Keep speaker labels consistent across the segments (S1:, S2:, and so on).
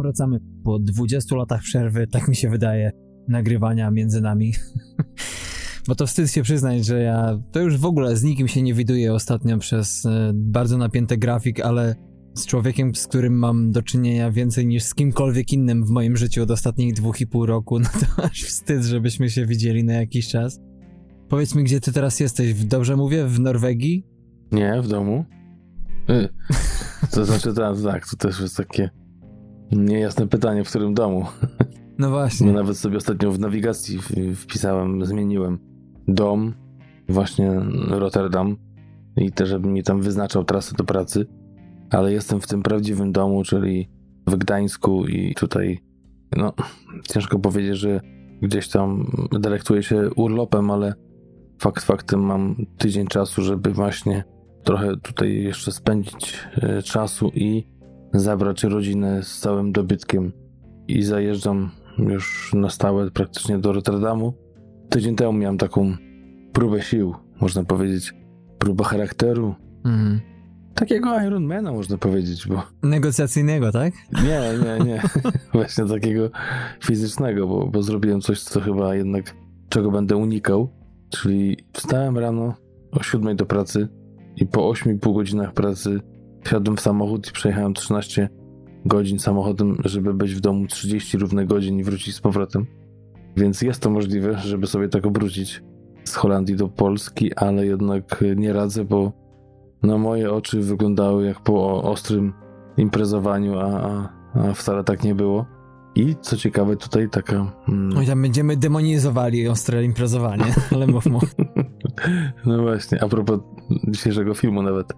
S1: powracamy po 20 latach przerwy, tak mi się wydaje, nagrywania między nami. Bo to wstyd się przyznać, że ja to już w ogóle z nikim się nie widuję ostatnio przez e, bardzo napięty grafik, ale z człowiekiem, z którym mam do czynienia więcej niż z kimkolwiek innym w moim życiu od ostatnich dwóch i pół roku, no to aż wstyd, żebyśmy się widzieli na jakiś czas. Powiedz mi, gdzie ty teraz jesteś? Dobrze mówię? W Norwegii?
S2: Nie, w domu. Y. To znaczy, tak, tak, to też jest takie niejasne pytanie, w którym domu.
S1: No właśnie.
S2: No nawet sobie ostatnio w nawigacji wpisałem, zmieniłem dom, właśnie Rotterdam i też, żeby mi tam wyznaczał trasę do pracy, ale jestem w tym prawdziwym domu, czyli w Gdańsku i tutaj, no, ciężko powiedzieć, że gdzieś tam delektuję się urlopem, ale fakt faktem mam tydzień czasu, żeby właśnie trochę tutaj jeszcze spędzić e, czasu i zabrać rodzinę z całym dobytkiem i zajeżdżam już na stałe praktycznie do Rotterdamu. Tydzień temu miałem taką próbę sił, można powiedzieć, próbę charakteru. Mhm. Takiego Ironmana można powiedzieć, bo...
S1: Negocjacyjnego, tak?
S2: Nie, nie, nie. Właśnie takiego fizycznego, bo, bo zrobiłem coś, co chyba jednak czego będę unikał. Czyli wstałem rano o 7 do pracy i po 8,5 godzinach pracy wsiadłem w samochód i przejechałem 13 godzin samochodem, żeby być w domu 30 równych godzin i wrócić z powrotem. Więc jest to możliwe, żeby sobie tak obrócić z Holandii do Polski, ale jednak nie radzę, bo na moje oczy wyglądały jak po ostrym imprezowaniu, a, a, a wcale tak nie było. I co ciekawe, tutaj taka.
S1: Mm... Oj, tam będziemy demonizowali ostre imprezowanie, ale mów mu.
S2: no właśnie, a propos dzisiejszego filmu, nawet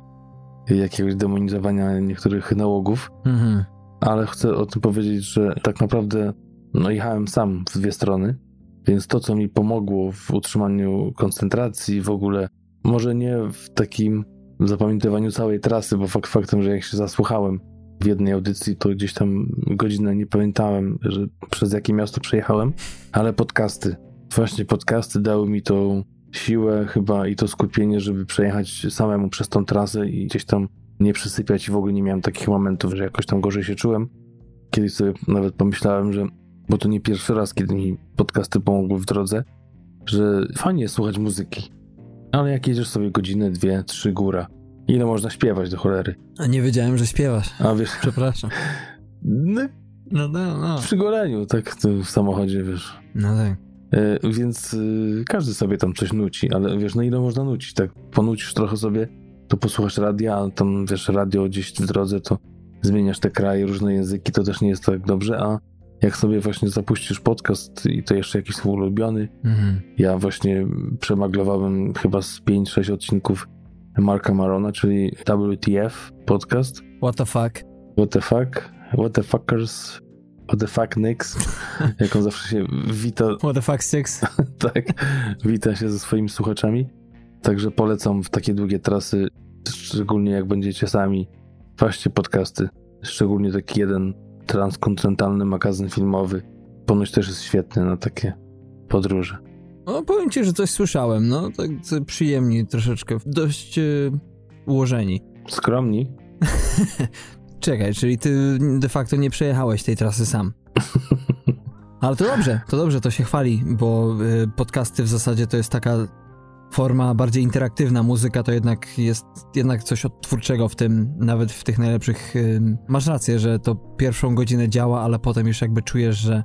S2: jakiegoś demonizowania niektórych nałogów. Mhm. Ale chcę o tym powiedzieć, że tak naprawdę no, jechałem sam w dwie strony, więc to, co mi pomogło w utrzymaniu koncentracji, w ogóle, może nie w takim zapamiętywaniu całej trasy, bo fakt faktem, że jak się zasłuchałem w jednej audycji, to gdzieś tam godzinę nie pamiętałem, że przez jakie miasto przejechałem, ale podcasty. Właśnie podcasty dały mi tą siłę chyba i to skupienie, żeby przejechać samemu przez tą trasę i gdzieś tam nie przysypiać i w ogóle nie miałem takich momentów, że jakoś tam gorzej się czułem. Kiedyś sobie nawet pomyślałem, że, bo to nie pierwszy raz, kiedy mi podcasty pomogły w drodze, że fajnie jest słuchać muzyki. Ale jak jedziesz sobie godzinę, dwie, trzy góra, ile można śpiewać do cholery?
S1: A nie wiedziałem, że śpiewasz.
S2: A wiesz...
S1: Przepraszam.
S2: No, no, no, no. Przy goleniu, tak, w samochodzie, wiesz.
S1: No tak.
S2: E, więc y, każdy sobie tam coś nuci, ale wiesz, na ile można nucić, tak? Ponucisz trochę sobie, to posłuchasz radia, a tam wiesz, radio gdzieś w drodze, to zmieniasz te kraje, różne języki, to też nie jest tak dobrze, a jak sobie właśnie zapuścisz podcast i to jeszcze jakiś swój ulubiony, mhm. ja właśnie przemaglowałem chyba z 5-6 odcinków Marka Marona, czyli WTF podcast.
S1: What the fuck?
S2: What the fuck? What the fuckers? What the fuck Nix? Jak on zawsze się wita.
S1: What the fuck Six?
S2: tak, wita się ze swoimi słuchaczami. Także polecam w takie długie trasy, szczególnie jak będziecie sami. Właśnie podcasty, szczególnie taki jeden transkontynentalny magazyn filmowy. Ponoć też jest świetny na takie podróże.
S1: No, powiem ci, że coś słyszałem, no, tak przyjemni troszeczkę, dość yy, ułożeni.
S2: Skromni?
S1: Czekaj, czyli ty de facto nie przejechałeś tej trasy sam. Ale to dobrze, to dobrze, to się chwali, bo y, podcasty w zasadzie to jest taka forma bardziej interaktywna, muzyka to jednak jest jednak coś odtwórczego w tym, nawet w tych najlepszych. Masz rację, że to pierwszą godzinę działa, ale potem już jakby czujesz, że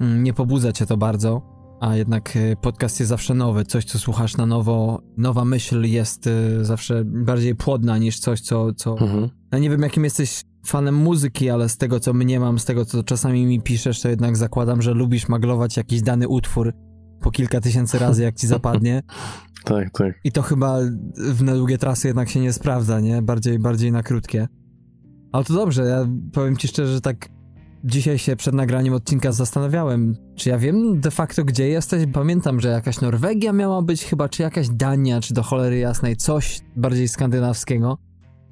S1: y, nie pobudza cię to bardzo, a jednak y, podcast jest zawsze nowy, coś co słuchasz na nowo, nowa myśl jest y, zawsze bardziej płodna niż coś, co... co... Mhm. Ja nie wiem, jakim jesteś fanem muzyki, ale z tego co mnie mam, z tego co czasami mi piszesz, to jednak zakładam, że lubisz maglować jakiś dany utwór po kilka tysięcy razy, jak ci zapadnie.
S2: tak, tak.
S1: I to chyba w na długie trasy jednak się nie sprawdza, nie? Bardziej, bardziej na krótkie. Ale to dobrze, ja powiem ci szczerze, że tak dzisiaj się przed nagraniem odcinka zastanawiałem, czy ja wiem de facto gdzie jesteś. Pamiętam, że jakaś Norwegia miała być chyba, czy jakaś Dania, czy do cholery jasnej, coś bardziej skandynawskiego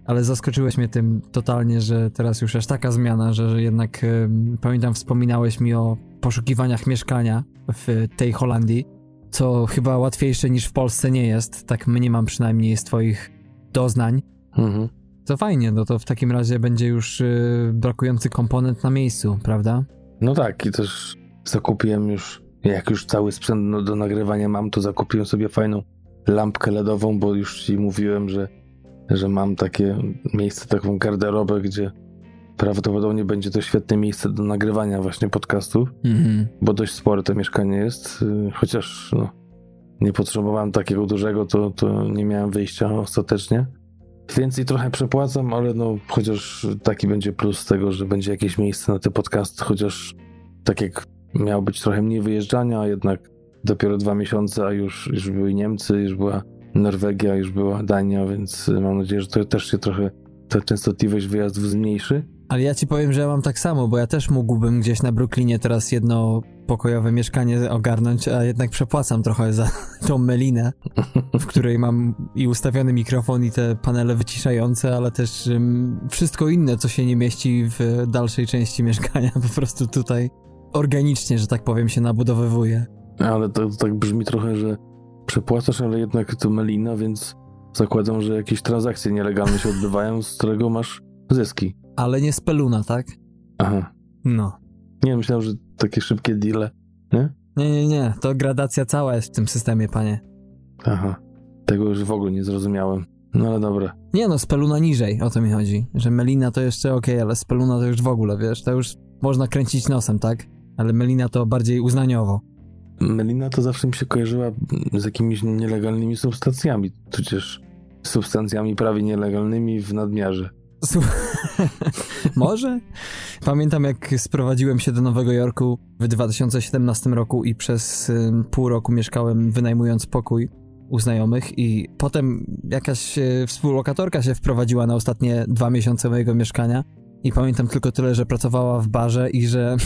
S1: ale zaskoczyłeś mnie tym totalnie, że teraz już aż taka zmiana, że, że jednak y, pamiętam, wspominałeś mi o poszukiwaniach mieszkania w tej Holandii, co chyba łatwiejsze niż w Polsce nie jest. Tak mnie mam przynajmniej z Twoich doznań. Mhm. To fajnie, no to w takim razie będzie już yy, brakujący komponent na miejscu, prawda?
S2: No tak, i też zakupiłem już, jak już cały sprzęt do nagrywania mam, to zakupiłem sobie fajną lampkę LEDową, bo już ci mówiłem, że, że mam takie miejsce, taką garderobę, gdzie prawdopodobnie będzie to świetne miejsce do nagrywania właśnie podcastów, mm-hmm. bo dość spore to mieszkanie jest, y, chociaż no, nie potrzebowałem takiego dużego, to, to nie miałem wyjścia ostatecznie. Więcej trochę przepłacam, ale no chociaż taki będzie plus tego, że będzie jakieś miejsce na te podcasty, chociaż tak jak miało być trochę mniej wyjeżdżania, a jednak dopiero dwa miesiące, a już, już były Niemcy, już była Norwegia, już była Dania, więc mam nadzieję, że to też się trochę ta częstotliwość wyjazdów zmniejszy.
S1: Ale ja ci powiem, że ja mam tak samo, bo ja też mógłbym gdzieś na Brooklynie teraz jedno pokojowe mieszkanie ogarnąć, a jednak przepłacam trochę za tą melinę, w której mam i ustawiony mikrofon i te panele wyciszające, ale też wszystko inne, co się nie mieści w dalszej części mieszkania, po prostu tutaj organicznie, że tak powiem, się nabudowywuje.
S2: Ale to, to tak brzmi trochę, że przepłacasz, ale jednak to melina, więc zakładam, że jakieś transakcje nielegalne się odbywają, z którego masz zyski.
S1: Ale nie z peluna, tak?
S2: Aha.
S1: No.
S2: Nie, myślałem, że takie szybkie deale, nie?
S1: Nie, nie, nie. To gradacja cała jest w tym systemie, panie.
S2: Aha. Tego już w ogóle nie zrozumiałem. No ale dobra.
S1: Nie no, speluna niżej, o to mi chodzi. Że melina to jeszcze okej, okay, ale speluna to już w ogóle, wiesz, to już można kręcić nosem, tak? Ale melina to bardziej uznaniowo.
S2: Melina to zawsze mi się kojarzyła z jakimiś nielegalnymi substancjami, tudzież substancjami prawie nielegalnymi w nadmiarze.
S1: Może? Pamiętam, jak sprowadziłem się do Nowego Jorku w 2017 roku i przez pół roku mieszkałem wynajmując pokój u znajomych i potem jakaś e, współlokatorka się wprowadziła na ostatnie dwa miesiące mojego mieszkania i pamiętam tylko tyle, że pracowała w barze i że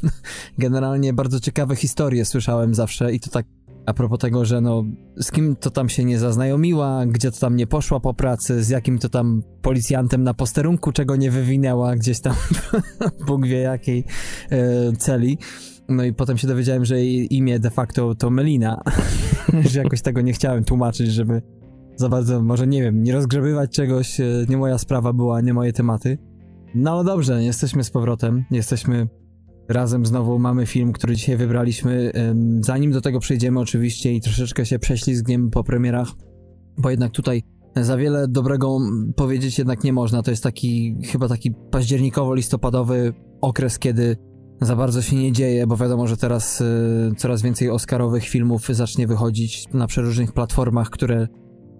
S1: generalnie bardzo ciekawe historie słyszałem zawsze i to tak a propos tego, że no, z kim to tam się nie zaznajomiła, gdzie to tam nie poszła po pracy, z jakim to tam policjantem na posterunku czego nie wywinęła, gdzieś tam Bóg wie jakiej e, celi. No i potem się dowiedziałem, że jej imię de facto to Melina, że jakoś tego nie chciałem tłumaczyć, żeby za bardzo, może nie wiem, nie rozgrzebywać czegoś, e, nie moja sprawa była, nie moje tematy. No dobrze, jesteśmy z powrotem, jesteśmy razem znowu mamy film, który dzisiaj wybraliśmy. Zanim do tego przejdziemy oczywiście i troszeczkę się prześlizgniemy po premierach, bo jednak tutaj za wiele dobrego powiedzieć jednak nie można. To jest taki chyba taki październikowo-listopadowy okres, kiedy za bardzo się nie dzieje, bo wiadomo, że teraz y, coraz więcej oscarowych filmów zacznie wychodzić na przeróżnych platformach, które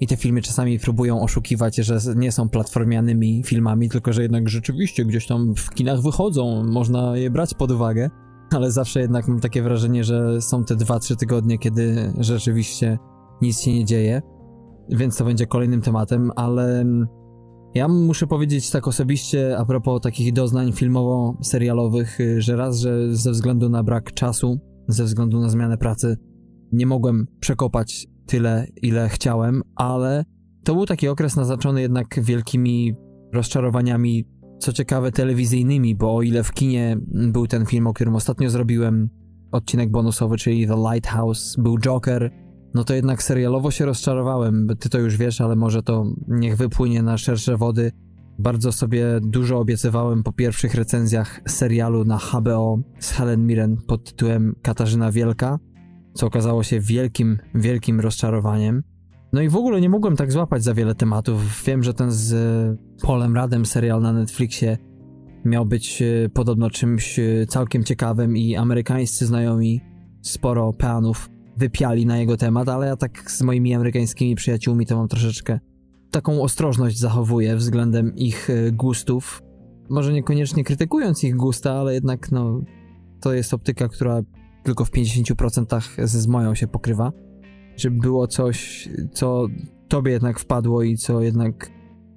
S1: i te filmy czasami próbują oszukiwać, że nie są platformianymi filmami, tylko że jednak rzeczywiście gdzieś tam w kinach wychodzą, można je brać pod uwagę, ale zawsze jednak mam takie wrażenie, że są te 2-3 tygodnie, kiedy rzeczywiście nic się nie dzieje, więc to będzie kolejnym tematem, ale ja muszę powiedzieć tak osobiście a propos takich doznań filmowo-serialowych, że raz, że ze względu na brak czasu, ze względu na zmianę pracy, nie mogłem przekopać tyle, ile chciałem, ale to był taki okres naznaczony jednak wielkimi rozczarowaniami, co ciekawe, telewizyjnymi, bo o ile w kinie był ten film, o którym ostatnio zrobiłem odcinek bonusowy, czyli The Lighthouse, był Joker, no to jednak serialowo się rozczarowałem. Ty to już wiesz, ale może to niech wypłynie na szersze wody. Bardzo sobie dużo obiecywałem po pierwszych recenzjach serialu na HBO z Helen Mirren pod tytułem Katarzyna Wielka co okazało się wielkim, wielkim rozczarowaniem. No i w ogóle nie mogłem tak złapać za wiele tematów. Wiem, że ten z e, Polem Radem serial na Netflixie miał być e, podobno czymś e, całkiem ciekawym i amerykańscy znajomi sporo peanów wypiali na jego temat, ale ja tak z moimi amerykańskimi przyjaciółmi to mam troszeczkę taką ostrożność zachowuję względem ich gustów. Może niekoniecznie krytykując ich gusta, ale jednak no to jest optyka, która tylko w 50% z, z moją się pokrywa. Żeby było coś, co tobie jednak wpadło i co jednak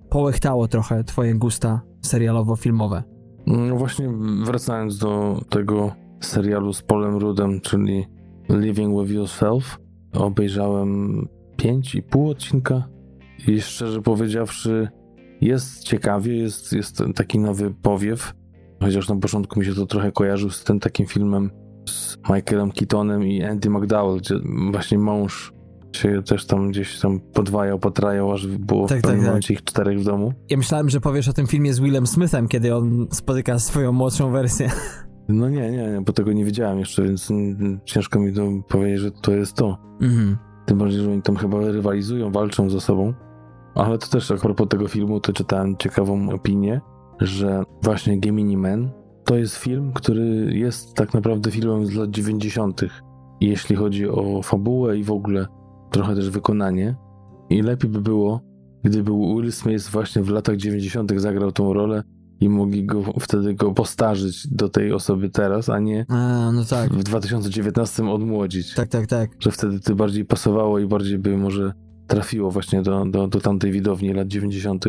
S1: połechtało trochę twoje gusta serialowo-filmowe.
S2: No właśnie wracając do tego serialu z Polem Rudem, czyli Living with Yourself, obejrzałem 5,5 odcinka i szczerze powiedziawszy jest ciekawie, jest, jest taki nowy powiew, chociaż na początku mi się to trochę kojarzył z tym takim filmem z Michaelem Keatonem i Andy McDowell, gdzie właśnie mąż się też tam gdzieś tam podwajał, potrajał, aż było tak, w pewnym tak, tak. momencie tak. ich czterech w domu.
S1: Ja myślałem, że powiesz o tym filmie z Willem Smithem, kiedy on spotyka swoją młodszą wersję.
S2: No nie, nie, nie, bo tego nie wiedziałem jeszcze, więc ciężko mi to powiedzieć, że to jest to. Mhm. Tym bardziej, że oni tam chyba rywalizują, walczą ze sobą. Ale to też a propos tego filmu, to czytałem ciekawą opinię, że właśnie Gemini Man to jest film, który jest tak naprawdę filmem z lat 90. Jeśli chodzi o fabułę i w ogóle trochę też wykonanie. I lepiej by było, gdyby Will Smith właśnie w latach 90. zagrał tą rolę i mogli go wtedy go postarzyć do tej osoby teraz, a nie
S1: a, no tak.
S2: w 2019 odmłodzić.
S1: Tak, tak, tak.
S2: Że wtedy to bardziej pasowało i bardziej by może trafiło właśnie do, do, do tamtej widowni lat 90.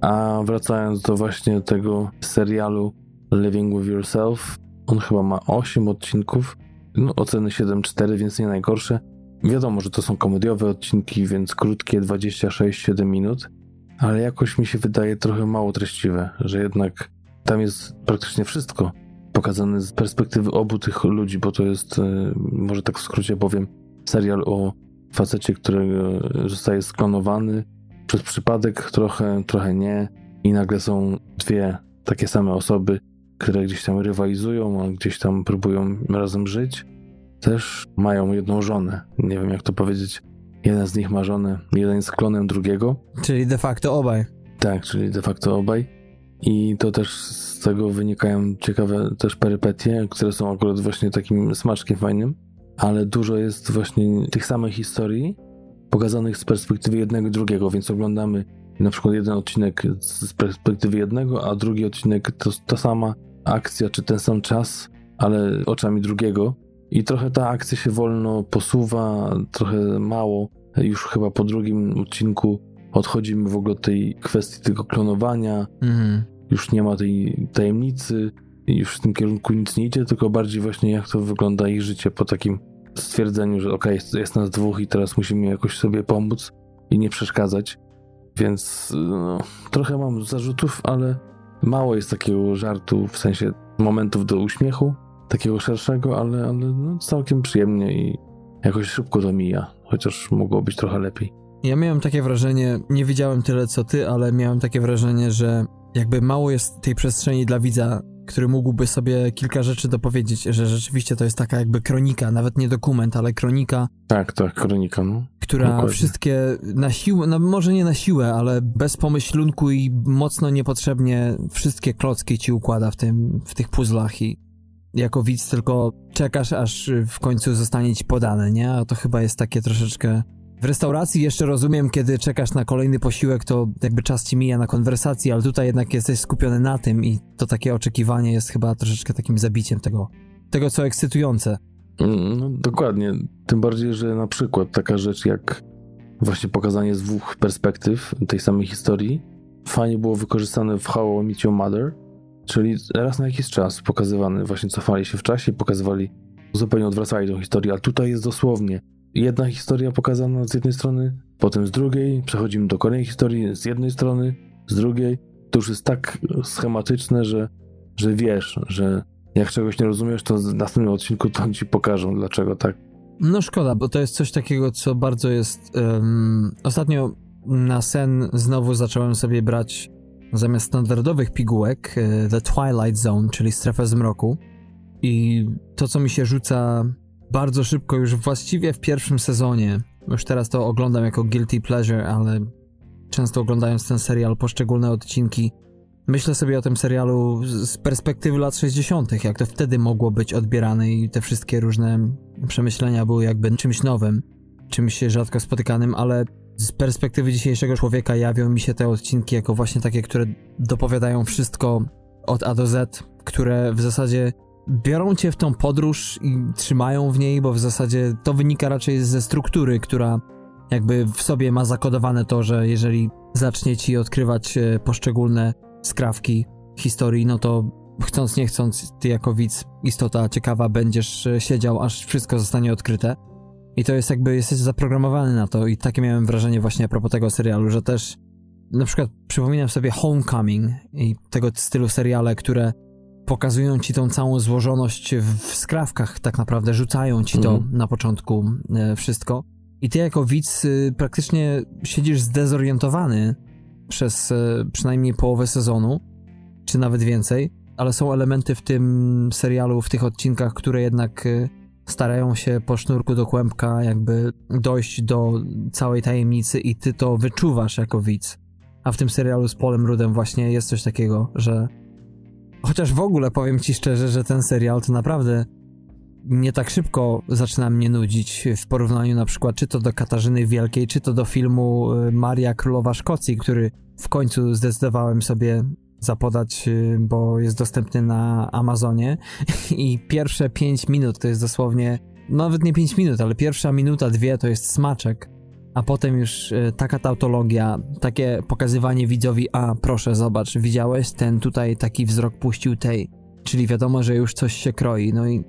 S2: A wracając do właśnie tego serialu Living with Yourself, on chyba ma 8 odcinków, no, oceny 7,4, więc nie najgorsze. Wiadomo, że to są komediowe odcinki, więc krótkie 26-7 minut, ale jakoś mi się wydaje trochę mało treściwe, że jednak tam jest praktycznie wszystko pokazane z perspektywy obu tych ludzi, bo to jest, e, może tak w skrócie powiem, serial o facecie, który zostaje sklonowany przez przypadek, trochę, trochę nie, i nagle są dwie takie same osoby, które gdzieś tam rywalizują, a gdzieś tam próbują razem żyć. Też mają jedną żonę. Nie wiem, jak to powiedzieć. Jeden z nich ma żonę, jeden jest klonem drugiego.
S1: Czyli de facto obaj.
S2: Tak, czyli de facto obaj. I to też z tego wynikają ciekawe też perypetie, które są akurat właśnie takim smaczkiem fajnym ale dużo jest właśnie tych samych historii pokazanych z perspektywy jednego i drugiego, więc oglądamy na przykład jeden odcinek z perspektywy jednego, a drugi odcinek to ta sama akcja, czy ten sam czas, ale oczami drugiego. I trochę ta akcja się wolno posuwa, trochę mało. Już chyba po drugim odcinku odchodzimy w ogóle od tej kwestii tego klonowania. Mhm. Już nie ma tej tajemnicy już w tym kierunku nic nie idzie, tylko bardziej właśnie jak to wygląda ich życie po takim stwierdzeniu, że okej, okay, jest nas dwóch i teraz musimy jakoś sobie pomóc i nie przeszkadzać. Więc no, trochę mam zarzutów, ale mało jest takiego żartu, w sensie momentów do uśmiechu, takiego szerszego, ale, ale no, całkiem przyjemnie i jakoś szybko to mija, chociaż mogło być trochę lepiej.
S1: Ja miałem takie wrażenie, nie widziałem tyle co ty, ale miałem takie wrażenie, że jakby mało jest tej przestrzeni dla widza który mógłby sobie kilka rzeczy dopowiedzieć, że rzeczywiście to jest taka jakby kronika, nawet nie dokument, ale kronika.
S2: Tak, tak, kronika, no.
S1: Która Dokładnie. wszystkie na siłę, no może nie na siłę, ale bez pomyślunku i mocno niepotrzebnie wszystkie klocki ci układa w tym, w tych puzzlach i jako widz tylko czekasz, aż w końcu zostanie ci podane, nie? A to chyba jest takie troszeczkę w restauracji jeszcze rozumiem, kiedy czekasz na kolejny posiłek, to jakby czas ci mija na konwersacji, ale tutaj jednak jesteś skupiony na tym i to takie oczekiwanie jest chyba troszeczkę takim zabiciem tego, tego co ekscytujące.
S2: Mm, no, dokładnie. Tym bardziej, że na przykład taka rzecz jak właśnie pokazanie z dwóch perspektyw tej samej historii fajnie było wykorzystane w How I Meet Your Mother, czyli raz na jakiś czas pokazywany, właśnie cofali się w czasie pokazywali, zupełnie odwracali tą historię, a tutaj jest dosłownie jedna historia pokazana z jednej strony, potem z drugiej, przechodzimy do kolejnej historii z jednej strony, z drugiej. To już jest tak schematyczne, że, że wiesz, że jak czegoś nie rozumiesz, to w następnym odcinku to ci pokażą, dlaczego tak.
S1: No szkoda, bo to jest coś takiego, co bardzo jest. Um, ostatnio na sen znowu zacząłem sobie brać zamiast standardowych pigułek e, The Twilight Zone, czyli strefę zmroku. I to, co mi się rzuca bardzo szybko, już właściwie w pierwszym sezonie, już teraz to oglądam jako guilty pleasure, ale często oglądając ten serial, poszczególne odcinki, myślę sobie o tym serialu z perspektywy lat 60., jak to wtedy mogło być odbierane i te wszystkie różne przemyślenia były jakby czymś nowym, czymś rzadko spotykanym, ale z perspektywy dzisiejszego człowieka jawią mi się te odcinki jako właśnie takie, które dopowiadają wszystko od A do Z, które w zasadzie biorą cię w tą podróż i trzymają w niej, bo w zasadzie to wynika raczej ze struktury, która jakby w sobie ma zakodowane to, że jeżeli zacznie ci odkrywać e, poszczególne skrawki historii, no to chcąc nie chcąc, ty jako widz, istota ciekawa, będziesz e, siedział, aż wszystko zostanie odkryte. I to jest jakby, jesteś zaprogramowany na to i takie miałem wrażenie właśnie a propos tego serialu, że też na przykład przypominam sobie Homecoming i tego stylu seriale, które pokazują ci tą całą złożoność w skrawkach, tak naprawdę rzucają ci to mm. na początku e, wszystko. i ty jako widz y, praktycznie siedzisz zdezorientowany przez y, przynajmniej połowę sezonu, czy nawet więcej, ale są elementy w tym serialu, w tych odcinkach, które jednak starają się po sznurku do kłębka jakby dojść do całej tajemnicy i ty to wyczuwasz jako widz. A w tym serialu z Polem Rudem właśnie jest coś takiego, że chociaż w ogóle powiem ci szczerze, że ten serial to naprawdę nie tak szybko zaczyna mnie nudzić w porównaniu na przykład czy to do Katarzyny Wielkiej, czy to do filmu y, Maria Królowa Szkocji, który w końcu zdecydowałem sobie zapodać, y, bo jest dostępny na Amazonie. I pierwsze 5 minut to jest dosłownie, nawet nie 5 minut, ale pierwsza minuta, dwie to jest smaczek, a potem już y, taka tautologia, takie pokazywanie widzowi, a proszę zobacz, widziałeś, ten tutaj taki wzrok puścił tej, czyli wiadomo, że już coś się kroi, no i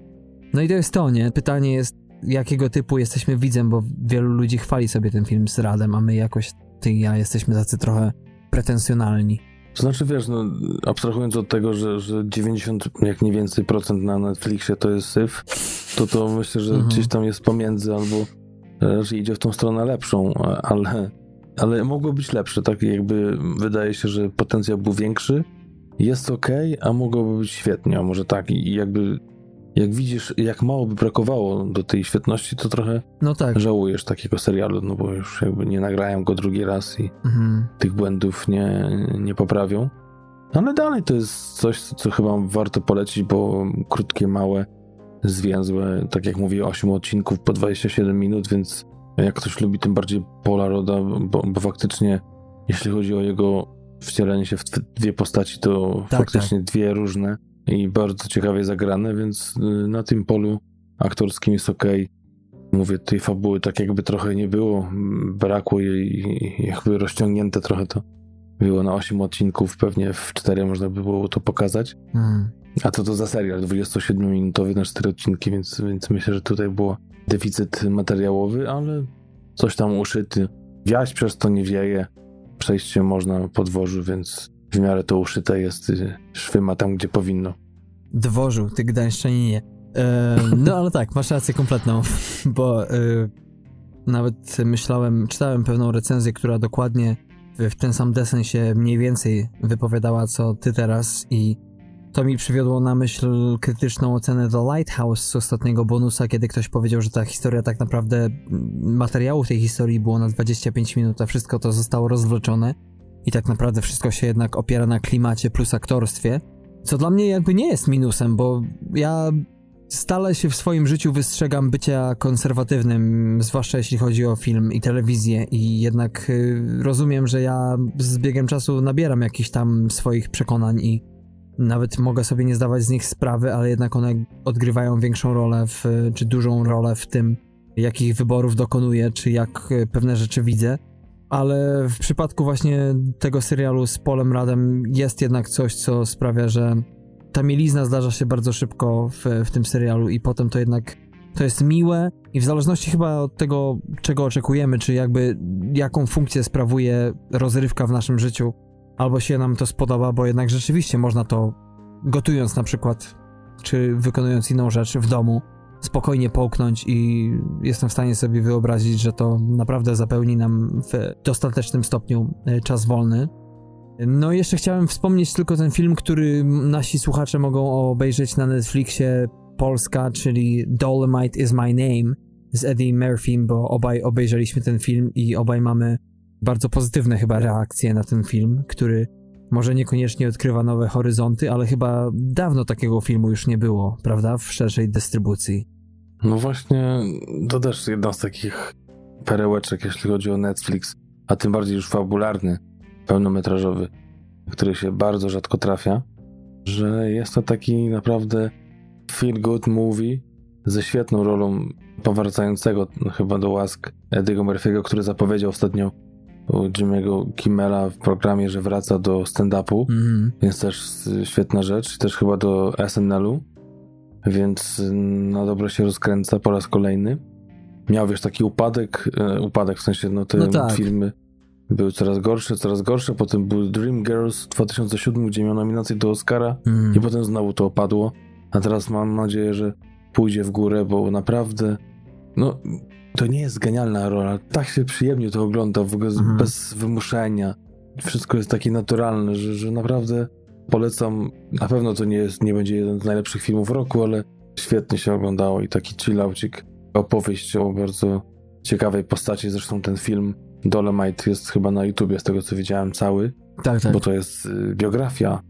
S1: no i to jest to, nie? Pytanie jest, jakiego typu jesteśmy widzem, bo wielu ludzi chwali sobie ten film z Radem, a my jakoś, ty i ja, jesteśmy tacy trochę pretensjonalni.
S2: To znaczy, wiesz, no, abstrahując od tego, że, że 90, jak nie więcej procent na Netflixie to jest syf, to to myślę, że mhm. gdzieś tam jest pomiędzy albo raczej idzie w tą stronę lepszą, ale, ale mogło być lepsze, tak jakby wydaje się, że potencjał był większy, jest ok, a mogłoby być świetnie, a może tak i jakby jak widzisz, jak mało by brakowało do tej świetności, to trochę no tak. żałujesz takiego serialu, no bo już jakby nie nagrają go drugi raz i mhm. tych błędów nie, nie poprawią. Ale dalej to jest coś, co chyba warto polecić, bo krótkie, małe, zwięzłe, tak jak mówię, 8 odcinków po 27 minut, więc jak ktoś lubi tym bardziej Paula Roda, bo, bo faktycznie jeśli chodzi o jego wcielenie się w dwie postaci, to tak, faktycznie tak. dwie różne i bardzo ciekawie zagrane, więc y, na tym polu aktorskim jest ok. Mówię, tej fabuły tak jakby trochę nie było, brakło jej, jakby rozciągnięte trochę to było na 8 odcinków, pewnie w 4 można by było to pokazać. Mm. A to to za serial 27-minutowy na 4 odcinki, więc, więc myślę, że tutaj było deficyt materiałowy, ale coś tam uszyty. Wiać przez to nie wieje, przejść się można po dworzu, więc w miarę to uszyte jest, y, szwy ma tam, gdzie powinno.
S1: Dworzu, ty gdańszczaninie. E, no ale tak, masz rację kompletną, bo e, nawet myślałem, czytałem pewną recenzję, która dokładnie w, w ten sam desen się mniej więcej wypowiadała, co ty teraz i to mi przywiodło na myśl krytyczną ocenę The Lighthouse z ostatniego bonusa, kiedy ktoś powiedział, że ta historia tak naprawdę, materiału w tej historii było na 25 minut, a wszystko to zostało rozwleczone. I tak naprawdę wszystko się jednak opiera na klimacie plus aktorstwie, co dla mnie jakby nie jest minusem, bo ja stale się w swoim życiu wystrzegam bycia konserwatywnym, zwłaszcza jeśli chodzi o film i telewizję. I jednak y, rozumiem, że ja z biegiem czasu nabieram jakichś tam swoich przekonań i nawet mogę sobie nie zdawać z nich sprawy, ale jednak one odgrywają większą rolę w, czy dużą rolę w tym, jakich wyborów dokonuję, czy jak y, pewne rzeczy widzę. Ale w przypadku właśnie tego serialu z Polem Radem jest jednak coś, co sprawia, że ta mielizna zdarza się bardzo szybko w, w tym serialu i potem to jednak to jest miłe i w zależności chyba od tego, czego oczekujemy, czy jakby jaką funkcję sprawuje rozrywka w naszym życiu, albo się nam to spodoba, bo jednak rzeczywiście można to gotując na przykład, czy wykonując inną rzecz w domu, spokojnie połknąć i jestem w stanie sobie wyobrazić, że to naprawdę zapełni nam w dostatecznym stopniu e, czas wolny. No i jeszcze chciałem wspomnieć tylko ten film, który nasi słuchacze mogą obejrzeć na Netflixie Polska, czyli Dolomite is my name z Eddie Murphy, bo obaj obejrzeliśmy ten film i obaj mamy bardzo pozytywne chyba reakcje na ten film, który może niekoniecznie odkrywa nowe horyzonty, ale chyba dawno takiego filmu już nie było, prawda? W szerszej dystrybucji.
S2: No właśnie, to też jedna z takich perełeczek, jeśli chodzi o Netflix, a tym bardziej już fabularny, pełnometrażowy, który się bardzo rzadko trafia, że jest to taki naprawdę feel good movie ze świetną rolą powracającego chyba do łask Eddie'ego Murphy'ego, który zapowiedział ostatnio Jimmy'ego Kimmela w programie, że wraca do stand-upu, mm. więc też świetna rzecz, też chyba do SNL-u więc na dobre się rozkręca po raz kolejny. Miał, wiesz, taki upadek, e, upadek w sensie, no te no tak. filmy były coraz gorsze, coraz gorsze, potem był Dream Girls w 2007, gdzie miał nominację do Oscara mm. i potem znowu to opadło, a teraz mam nadzieję, że pójdzie w górę, bo naprawdę, no, to nie jest genialna rola. Tak się przyjemnie to ogląda, w ogóle mhm. bez wymuszenia. Wszystko jest takie naturalne, że, że naprawdę polecam. Na pewno to nie, jest, nie będzie jeden z najlepszych filmów roku, ale świetnie się oglądało i taki chillaucik. Opowieść o bardzo ciekawej postaci. Zresztą ten film Dolemite jest chyba na YouTubie, z tego co widziałem, cały.
S1: Tak, tak.
S2: Bo to jest y, biografia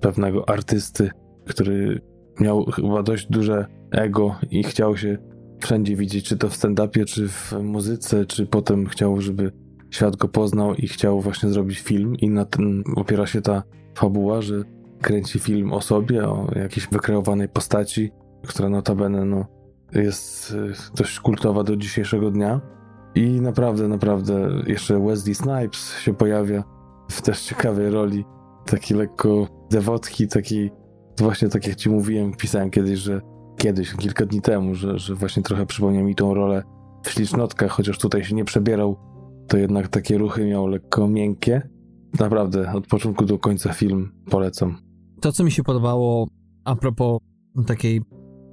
S2: pewnego artysty, który miał chyba dość duże ego i chciał się wszędzie widzieć, czy to w stand-upie, czy w muzyce, czy potem chciał, żeby świat go poznał i chciał właśnie zrobić film i na tym opiera się ta fabuła, że kręci film o sobie, o jakiejś wykreowanej postaci, która notabene no, jest y, dość kultowa do dzisiejszego dnia. I naprawdę, naprawdę jeszcze Wesley Snipes się pojawia w też ciekawej roli. Taki lekko dewotki, taki właśnie tak jak ci mówiłem, pisałem kiedyś, że kiedyś, kilka dni temu, że, że właśnie trochę przypomniał mi tą rolę w ślicznotkach, chociaż tutaj się nie przebierał, to jednak takie ruchy miał lekko miękkie. Naprawdę, od początku do końca film polecam.
S1: To, co mi się podobało a propos takiej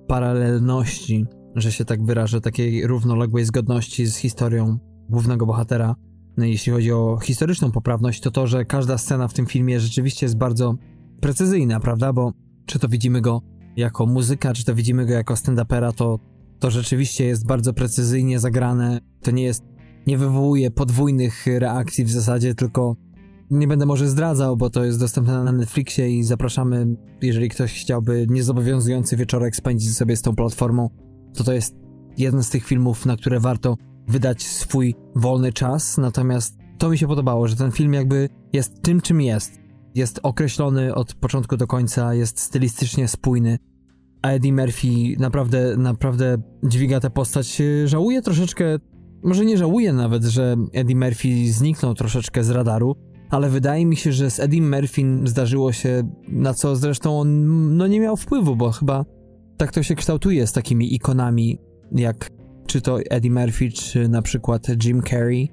S1: paralelności, że się tak wyrażę, takiej równoległej zgodności z historią głównego bohatera, no, jeśli chodzi o historyczną poprawność, to to, że każda scena w tym filmie rzeczywiście jest bardzo precyzyjna, prawda? Bo czy to widzimy go jako muzyka, czy to widzimy go jako stand-upera, to, to rzeczywiście jest bardzo precyzyjnie zagrane. To nie jest, nie wywołuje podwójnych reakcji w zasadzie, tylko nie będę może zdradzał, bo to jest dostępne na Netflixie i zapraszamy, jeżeli ktoś chciałby niezobowiązujący wieczorek spędzić sobie z tą platformą, to to jest jeden z tych filmów, na które warto wydać swój wolny czas. Natomiast to mi się podobało, że ten film jakby jest tym, czym jest. Jest określony od początku do końca, jest stylistycznie spójny. A Eddie Murphy naprawdę, naprawdę dźwiga tę postać. Żałuję troszeczkę, może nie żałuję nawet, że Eddie Murphy zniknął troszeczkę z radaru, ale wydaje mi się, że z Eddie Murphy zdarzyło się, na co zresztą on no, nie miał wpływu, bo chyba tak to się kształtuje z takimi ikonami, jak czy to Eddie Murphy, czy na przykład Jim Carrey,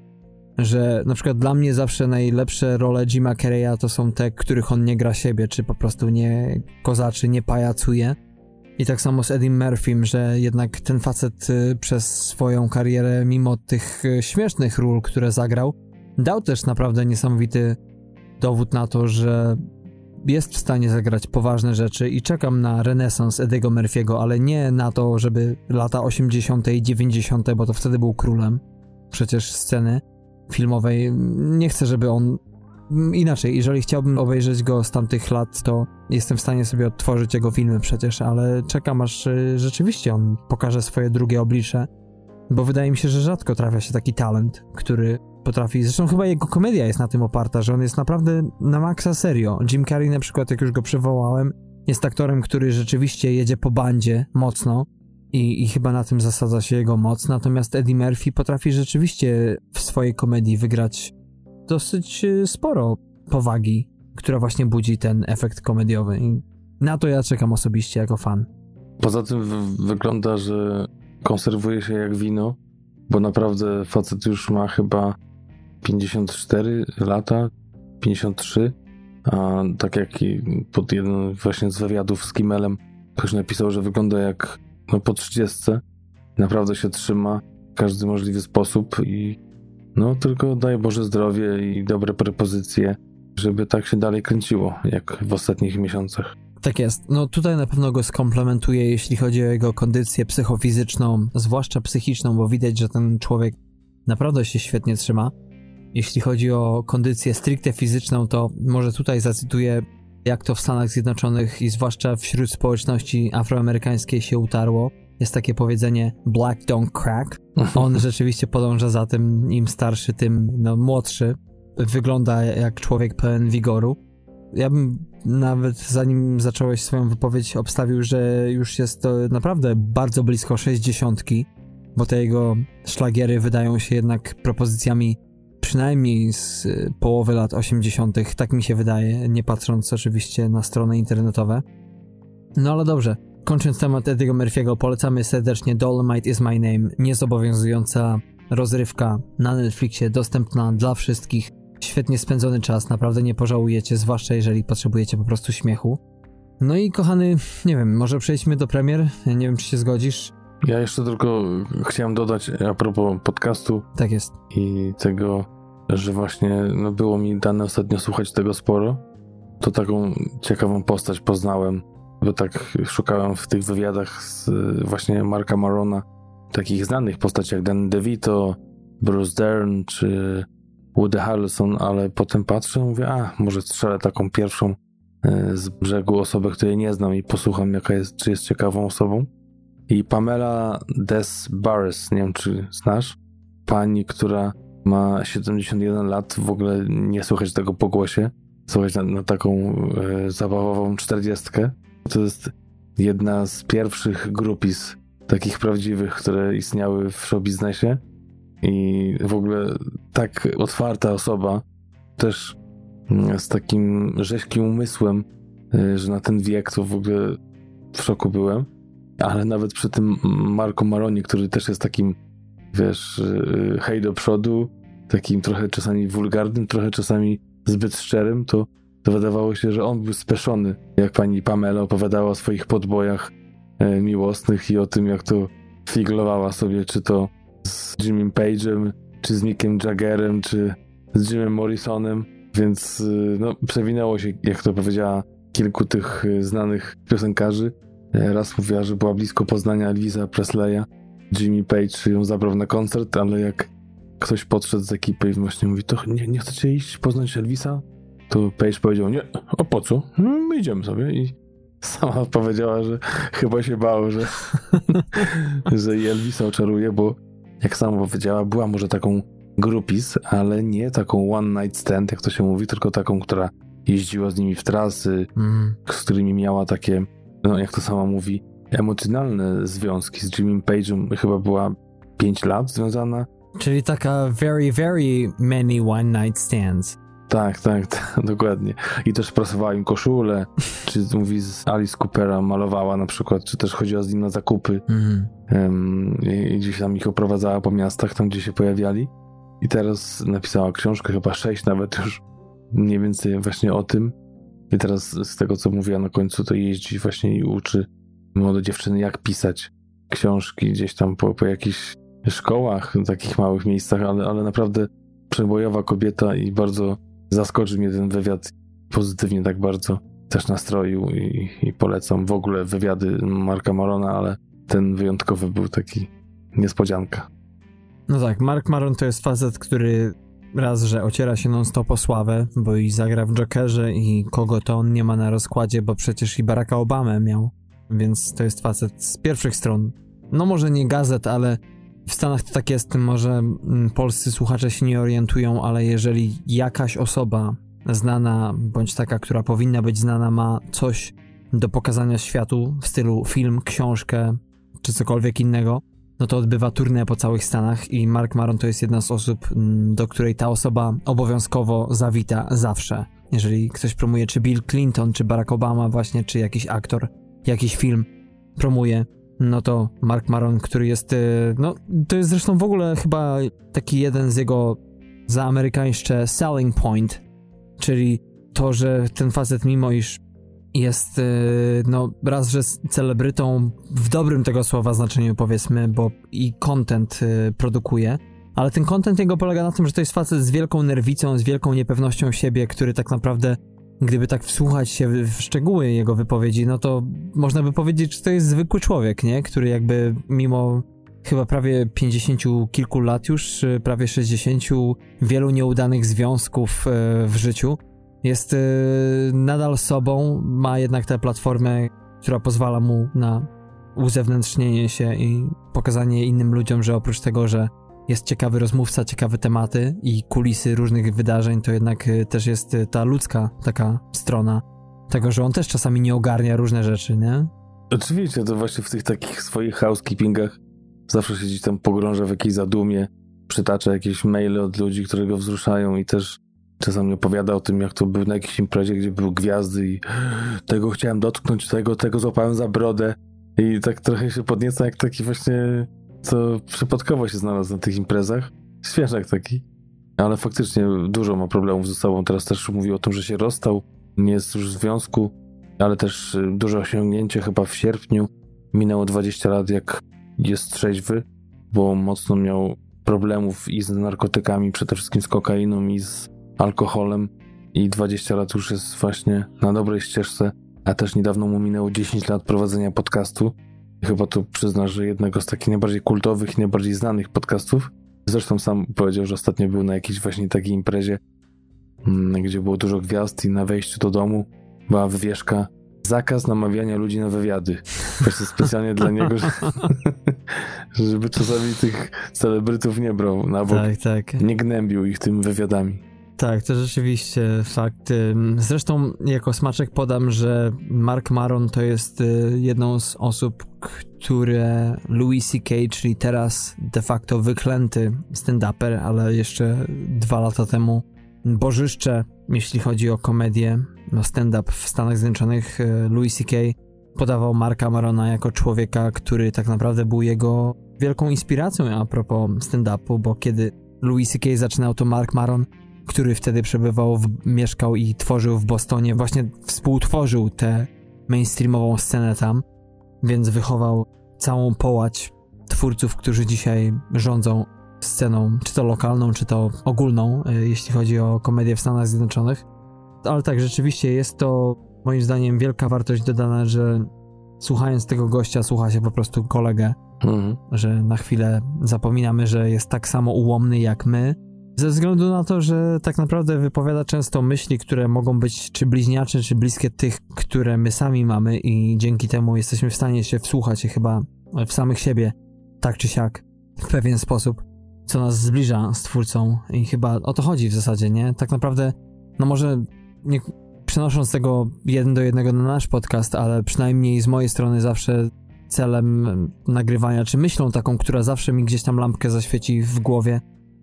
S1: że na przykład dla mnie zawsze najlepsze role Jima Carreya to są te, których on nie gra siebie, czy po prostu nie kozaczy, nie pajacuje. I tak samo z Eddie Murphym, że jednak ten facet y, przez swoją karierę, mimo tych y, śmiesznych ról, które zagrał, dał też naprawdę niesamowity dowód na to, że jest w stanie zagrać poważne rzeczy i czekam na renesans Ediego Murphy'ego, ale nie na to, żeby lata 80. i 90., bo to wtedy był królem przecież sceny filmowej. Nie chcę, żeby on inaczej, jeżeli chciałbym obejrzeć go z tamtych lat, to jestem w stanie sobie odtworzyć jego filmy przecież, ale czekam aż y, rzeczywiście on pokaże swoje drugie oblicze, bo wydaje mi się, że rzadko trafia się taki talent, który potrafi, zresztą chyba jego komedia jest na tym oparta, że on jest naprawdę na maksa serio. Jim Carrey na przykład, jak już go przywołałem, jest aktorem, który rzeczywiście jedzie po bandzie mocno i, i chyba na tym zasadza się jego moc, natomiast Eddie Murphy potrafi rzeczywiście w swojej komedii wygrać dosyć y, sporo powagi, która właśnie budzi ten efekt komediowy i na to ja czekam osobiście jako fan.
S2: Poza tym wygląda, że konserwuje się jak wino, bo naprawdę facet już ma chyba 54 lata, 53, a tak jak pod jednym właśnie z wywiadów z Kimelem ktoś napisał, że wygląda jak no, po 30. Naprawdę się trzyma w każdy możliwy sposób i no tylko daj Boże zdrowie i dobre prepozycje, żeby tak się dalej kręciło, jak w ostatnich miesiącach.
S1: Tak jest. No tutaj na pewno go skomplementuje, jeśli chodzi o jego kondycję psychofizyczną, zwłaszcza psychiczną, bo widać, że ten człowiek naprawdę się świetnie trzyma. Jeśli chodzi o kondycję stricte fizyczną, to może tutaj zacytuję, jak to w Stanach Zjednoczonych i zwłaszcza wśród społeczności afroamerykańskiej się utarło. Jest takie powiedzenie black don't crack. On rzeczywiście podąża za tym, im starszy, tym no, młodszy. Wygląda jak człowiek pełen wigoru. Ja bym nawet zanim zacząłeś swoją wypowiedź obstawił, że już jest to naprawdę bardzo blisko sześćdziesiątki, bo te jego szlagiery wydają się jednak propozycjami przynajmniej z y, połowy lat 80., tak mi się wydaje, nie patrząc oczywiście na strony internetowe. No ale dobrze, kończąc temat Ediego Murphy'ego, polecamy serdecznie Dolomite is my name, niezobowiązująca rozrywka na Netflixie, dostępna dla wszystkich. Świetnie spędzony czas, naprawdę nie pożałujecie, zwłaszcza jeżeli potrzebujecie po prostu śmiechu. No i kochany, nie wiem, może przejdźmy do premier, nie wiem czy się zgodzisz.
S2: Ja jeszcze tylko chciałem dodać a propos podcastu.
S1: Tak jest.
S2: I tego, że właśnie no, było mi dane ostatnio słuchać tego sporo. To taką ciekawą postać poznałem, bo tak szukałem w tych wywiadach z właśnie Marka Marona takich znanych postaci jak Dan DeVito, Bruce Dern czy Woody Harrelson, ale potem patrzę i mówię, a może strzelę taką pierwszą e, z brzegu osobę, której nie znam i posłucham, jaka jest, czy jest ciekawą osobą. I Pamela Des Barres, nie wiem czy znasz, pani, która ma 71 lat, w ogóle nie słychać tego po głosie, słuchać na, na taką e, zabawową czterdziestkę. To jest jedna z pierwszych grupis takich prawdziwych, które istniały w show biznesie i w ogóle tak otwarta osoba, też mm, z takim rzeźkim umysłem, y, że na ten wiek to w ogóle w szoku byłem. Ale nawet przy tym Marco Maroni, który też jest takim, wiesz, y, hej do przodu, takim trochę czasami wulgarnym, trochę czasami zbyt szczerym, to, to wydawało się, że on był speszony. Jak pani Pamela opowiadała o swoich podbojach e, miłosnych i o tym, jak to figlowała sobie, czy to z Jimmy Page'em, czy z Nickiem Jaggerem, czy z Jimem Morrisonem, więc y, no, przewinęło się, jak to powiedziała, kilku tych y, znanych piosenkarzy. E, raz mówiła, że była blisko poznania Elvisa Presleya. Jimmy Page ją zabrał na koncert, ale jak ktoś podszedł z ekipy i właśnie mówi, to nie, nie chcecie iść poznać Elvisa? To Page powiedział, nie, a po co? No, my idziemy sobie i sama powiedziała, że chyba się bał, że, że Elvisa oczaruje, bo jak sama powiedziała, była może taką grupis, ale nie taką one night stand, jak to się mówi, tylko taką, która jeździła z nimi w trasy, mm. z którymi miała takie, no jak to sama mówi, emocjonalne związki. Z Jimmy Page'em chyba była 5 lat związana.
S1: Czyli taka very, very many one night stands.
S2: Tak, tak, tak, dokładnie. I też prasowała im koszulę, czy mówi z Alice Coopera malowała na przykład, czy też chodziła z nim na zakupy mm. um, i gdzieś tam ich oprowadzała po miastach, tam gdzie się pojawiali. I teraz napisała książkę, chyba sześć nawet już, mniej więcej właśnie o tym. I teraz z tego, co mówiła na końcu, to jeździ właśnie i uczy młode dziewczyny, jak pisać książki gdzieś tam po, po jakichś szkołach, takich małych miejscach, ale, ale naprawdę przebojowa kobieta i bardzo zaskoczył mnie ten wywiad pozytywnie tak bardzo. Też nastroił i, i polecam w ogóle wywiady Marka Marona, ale ten wyjątkowy był taki niespodzianka.
S1: No tak, Mark Maron to jest facet, który raz, że ociera się non-stop o sławę, bo i zagra w Jokerze i kogo to on nie ma na rozkładzie, bo przecież i Baracka Obamę miał, więc to jest facet z pierwszych stron. No może nie gazet, ale w Stanach to tak jest, może mm, polscy słuchacze się nie orientują, ale jeżeli jakaś osoba znana, bądź taka, która powinna być znana, ma coś do pokazania światu w stylu film, książkę czy cokolwiek innego, no to odbywa turnę po całych Stanach i Mark Maron to jest jedna z osób, mm, do której ta osoba obowiązkowo zawita zawsze. Jeżeli ktoś promuje, czy Bill Clinton, czy Barack Obama właśnie, czy jakiś aktor, jakiś film promuje, no to Mark Maron, który jest, y, no to jest zresztą w ogóle chyba taki jeden z jego zaamerykańszcze selling point, czyli to, że ten facet mimo iż jest, y, no raz, że celebrytą w dobrym tego słowa znaczeniu powiedzmy, bo i content y, produkuje, ale ten content jego polega na tym, że to jest facet z wielką nerwicą, z wielką niepewnością siebie, który tak naprawdę gdyby tak wsłuchać się w szczegóły jego wypowiedzi, no to można by powiedzieć, że to jest zwykły człowiek, nie? Który jakby mimo chyba prawie 50 kilku lat już, prawie 60, wielu nieudanych związków e, w życiu, jest e, nadal sobą, ma jednak tę platformę, która pozwala mu na uzewnętrznienie się i pokazanie innym ludziom, że oprócz tego, że jest ciekawy rozmówca, ciekawe tematy i kulisy różnych wydarzeń, to jednak y, też jest y, ta ludzka taka strona tego, że on też czasami nie ogarnia różne rzeczy, nie?
S2: Oczywiście, to właśnie w tych takich swoich housekeepingach zawsze się gdzieś tam pogrąża w jakiejś zadumie, przytacza jakieś maile od ludzi, które go wzruszają i też czasami opowiada o tym, jak to był na jakiejś imprezie, gdzie były gwiazdy i tego chciałem dotknąć, tego, tego złapałem za brodę i tak trochę się podnieca jak taki właśnie co przypadkowo się znalazł na tych imprezach. Świeżak taki. Ale faktycznie dużo ma problemów ze sobą. Teraz też mówi o tym, że się rozstał, nie jest już w związku, ale też y, duże osiągnięcie chyba w sierpniu. Minęło 20 lat, jak jest trzeźwy, bo mocno miał problemów i z narkotykami, przede wszystkim z kokainą i z alkoholem i 20 lat już jest właśnie na dobrej ścieżce, a też niedawno mu minęło 10 lat prowadzenia podcastu. Chyba to przyznasz, że jednego z takich najbardziej kultowych najbardziej znanych podcastów. Zresztą sam powiedział, że ostatnio był na jakiejś właśnie takiej imprezie, mm, gdzie było dużo gwiazd i na wejściu do domu była wywieszka zakaz namawiania ludzi na wywiady. Właśnie specjalnie dla niego, żeby czasami tych celebrytów nie brał na bok. Tak, tak. Nie gnębił ich tym wywiadami.
S1: Tak, to rzeczywiście fakt. Zresztą jako smaczek podam, że Mark Maron to jest y, jedną z osób, które Louis C.K., czyli teraz de facto wyklęty stand-uper, ale jeszcze dwa lata temu bożyszcze, jeśli chodzi o komedię, no stand-up w Stanach Zjednoczonych, y, Louis C.K. podawał Marka Marona jako człowieka, który tak naprawdę był jego wielką inspiracją a propos stand-upu, bo kiedy Louis C.K. zaczynał, to Mark Maron który wtedy przebywał, w, mieszkał i tworzył w Bostonie, właśnie współtworzył tę mainstreamową scenę tam, więc wychował całą połać twórców, którzy dzisiaj rządzą sceną, czy to lokalną, czy to ogólną, e, jeśli chodzi o komedię w Stanach Zjednoczonych. Ale tak, rzeczywiście jest to moim zdaniem wielka wartość dodana, że słuchając tego gościa, słucha się po prostu kolegę, mhm. że na chwilę zapominamy, że jest tak samo ułomny jak my, ze względu na to, że tak naprawdę wypowiada często myśli, które mogą być czy bliźniacze, czy bliskie tych, które my sami mamy i dzięki temu jesteśmy w stanie się wsłuchać chyba w samych siebie, tak czy siak, w pewien sposób, co nas zbliża z twórcą i chyba o to chodzi w zasadzie, nie? Tak naprawdę, no może nie przenosząc tego jeden do jednego na nasz podcast, ale przynajmniej z mojej strony zawsze celem nagrywania, czy myślą taką, która zawsze mi gdzieś tam lampkę zaświeci w głowie,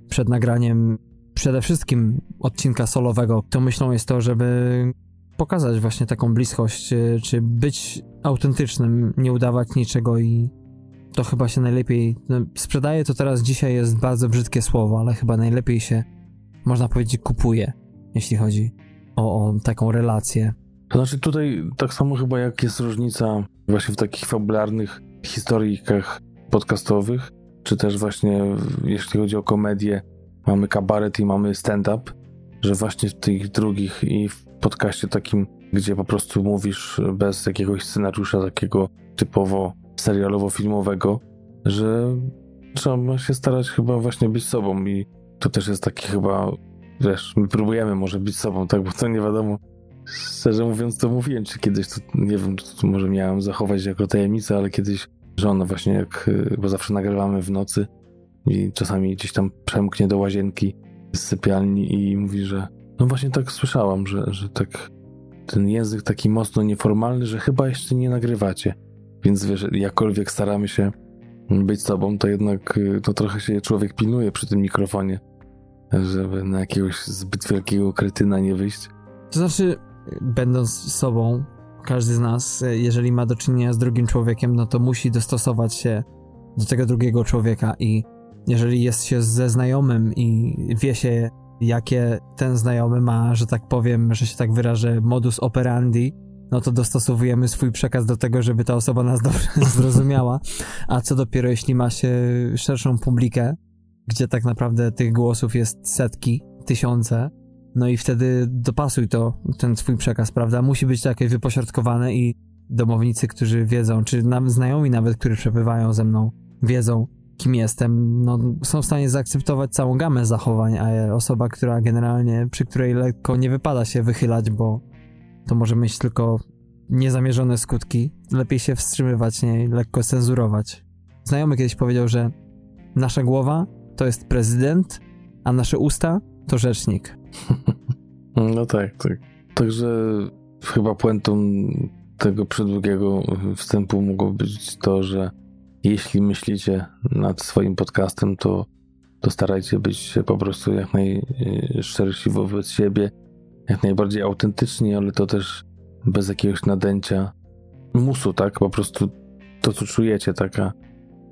S1: przed nagraniem przede wszystkim odcinka solowego, to myślą jest to, żeby pokazać właśnie taką bliskość, e, czy być autentycznym, nie udawać niczego i to chyba się najlepiej no, sprzedaje to teraz dzisiaj jest bardzo brzydkie słowo, ale chyba najlepiej się można powiedzieć kupuje, jeśli chodzi o, o taką relację.
S2: To znaczy tutaj tak samo chyba jak jest różnica właśnie w takich fabularnych historikach podcastowych, czy też właśnie jeśli chodzi o komedię, mamy kabaret i mamy stand-up, że właśnie w tych drugich i w podcaście takim, gdzie po prostu mówisz bez jakiegoś scenariusza takiego typowo serialowo-filmowego, że trzeba się starać chyba właśnie być sobą i to też jest taki chyba, wiesz, my próbujemy może być sobą, tak, bo to nie wiadomo, szczerze mówiąc to mówiłem, czy kiedyś to, nie wiem, to może miałem zachować jako tajemnicę, ale kiedyś żona właśnie jak, y, bo zawsze nagrywamy w nocy i czasami gdzieś tam przemknie do łazienki z sypialni i mówi, że no właśnie tak słyszałam, że, że tak ten język taki mocno nieformalny, że chyba jeszcze nie nagrywacie. Więc wiesz, jakkolwiek staramy się być sobą, to jednak y, to trochę się człowiek pilnuje przy tym mikrofonie, żeby na jakiegoś zbyt wielkiego kretyna nie wyjść.
S1: To znaczy, będąc sobą, każdy z nas, e, jeżeli ma do czynienia z drugim człowiekiem, no to musi dostosować się do tego drugiego człowieka i jeżeli jest się ze znajomym i wie się, jakie ten znajomy ma, że tak powiem, że się tak wyrażę, modus operandi, no to dostosowujemy swój przekaz do tego, żeby ta osoba nas dobrze zrozumiała. A co dopiero, jeśli ma się szerszą publikę, gdzie tak naprawdę tych głosów jest setki, tysiące, no i wtedy dopasuj to, ten swój przekaz, prawda? Musi być to jakieś wypośrodkowane i domownicy, którzy wiedzą, czy nam znajomi nawet, którzy przebywają ze mną, wiedzą, kim jestem, no, są w stanie zaakceptować całą gamę zachowań, a osoba, która generalnie, przy której lekko nie wypada się wychylać, bo to może mieć tylko niezamierzone skutki, lepiej się wstrzymywać, nie lekko cenzurować. Znajomy kiedyś powiedział, że nasza głowa to jest prezydent, a nasze usta to rzecznik.
S2: No tak, tak. Także chyba puentą tego przedługiego wstępu mogło być to, że jeśli myślicie nad swoim podcastem, to, to starajcie być po prostu jak najszczersi wobec siebie, jak najbardziej autentyczni, ale to też bez jakiegoś nadęcia musu, tak? Po prostu to, co czujecie, taka,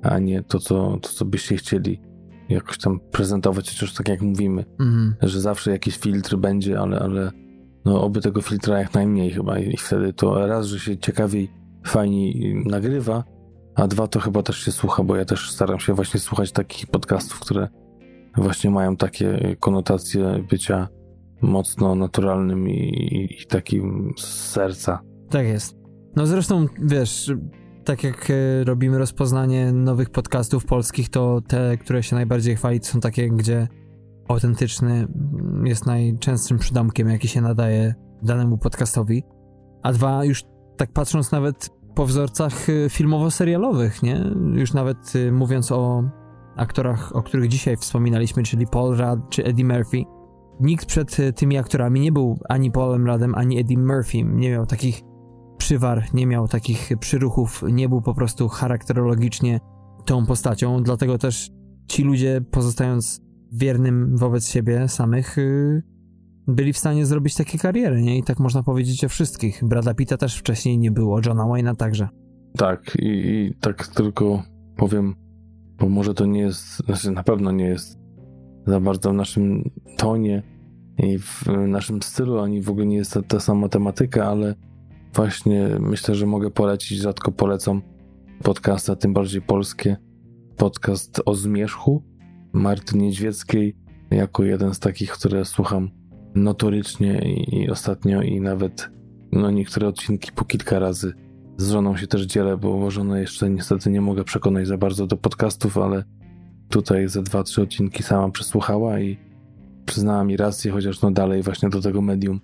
S2: a nie to, co, to, co byście chcieli jakoś tam prezentować, chociaż tak jak mówimy, mm. że zawsze jakiś filtr będzie, ale, ale no oby tego filtra jak najmniej chyba i wtedy to raz, że się ciekawiej, fajniej nagrywa, a dwa to chyba też się słucha, bo ja też staram się właśnie słuchać takich podcastów, które właśnie mają takie konotacje bycia mocno naturalnym i, i takim z serca.
S1: Tak jest. No zresztą, wiesz, tak jak e, robimy rozpoznanie nowych podcastów polskich, to te, które się najbardziej chwali, są takie, gdzie autentyczny jest najczęstszym przydomkiem, jaki się nadaje danemu podcastowi. A dwa, już tak patrząc nawet po wzorcach e, filmowo-serialowych, nie? Już nawet e, mówiąc o aktorach, o których dzisiaj wspominaliśmy, czyli Paul Rudd czy Eddie Murphy, nikt przed tymi aktorami nie był ani Paulem Ruddem, ani Eddie Murphy. Nie miał takich przywar, nie miał takich przyruchów, nie był po prostu charakterologicznie tą postacią, dlatego też ci ludzie, pozostając wiernym wobec siebie samych, yy, byli w stanie zrobić takie kariery, nie? I tak można powiedzieć o wszystkich. Brada Pitta też wcześniej nie było, Johna Wayne'a także.
S2: Tak, i, i tak tylko powiem, bo może to nie jest, znaczy na pewno nie jest za bardzo w naszym tonie i w naszym stylu, ani w ogóle nie jest ta, ta sama tematyka, ale właśnie myślę, że mogę polecić, rzadko polecam podcasty, a tym bardziej polskie. Podcast o zmierzchu Marty Niedźwieckiej, jako jeden z takich, które słucham notorycznie i, ostatnio i nawet no, niektóre odcinki po kilka razy. Z żoną się też dzielę, bo żonę jeszcze niestety nie mogę przekonać za bardzo do podcastów, ale tutaj ze dwa, trzy odcinki sama przesłuchała i przyznała mi rację, chociaż no dalej właśnie do tego medium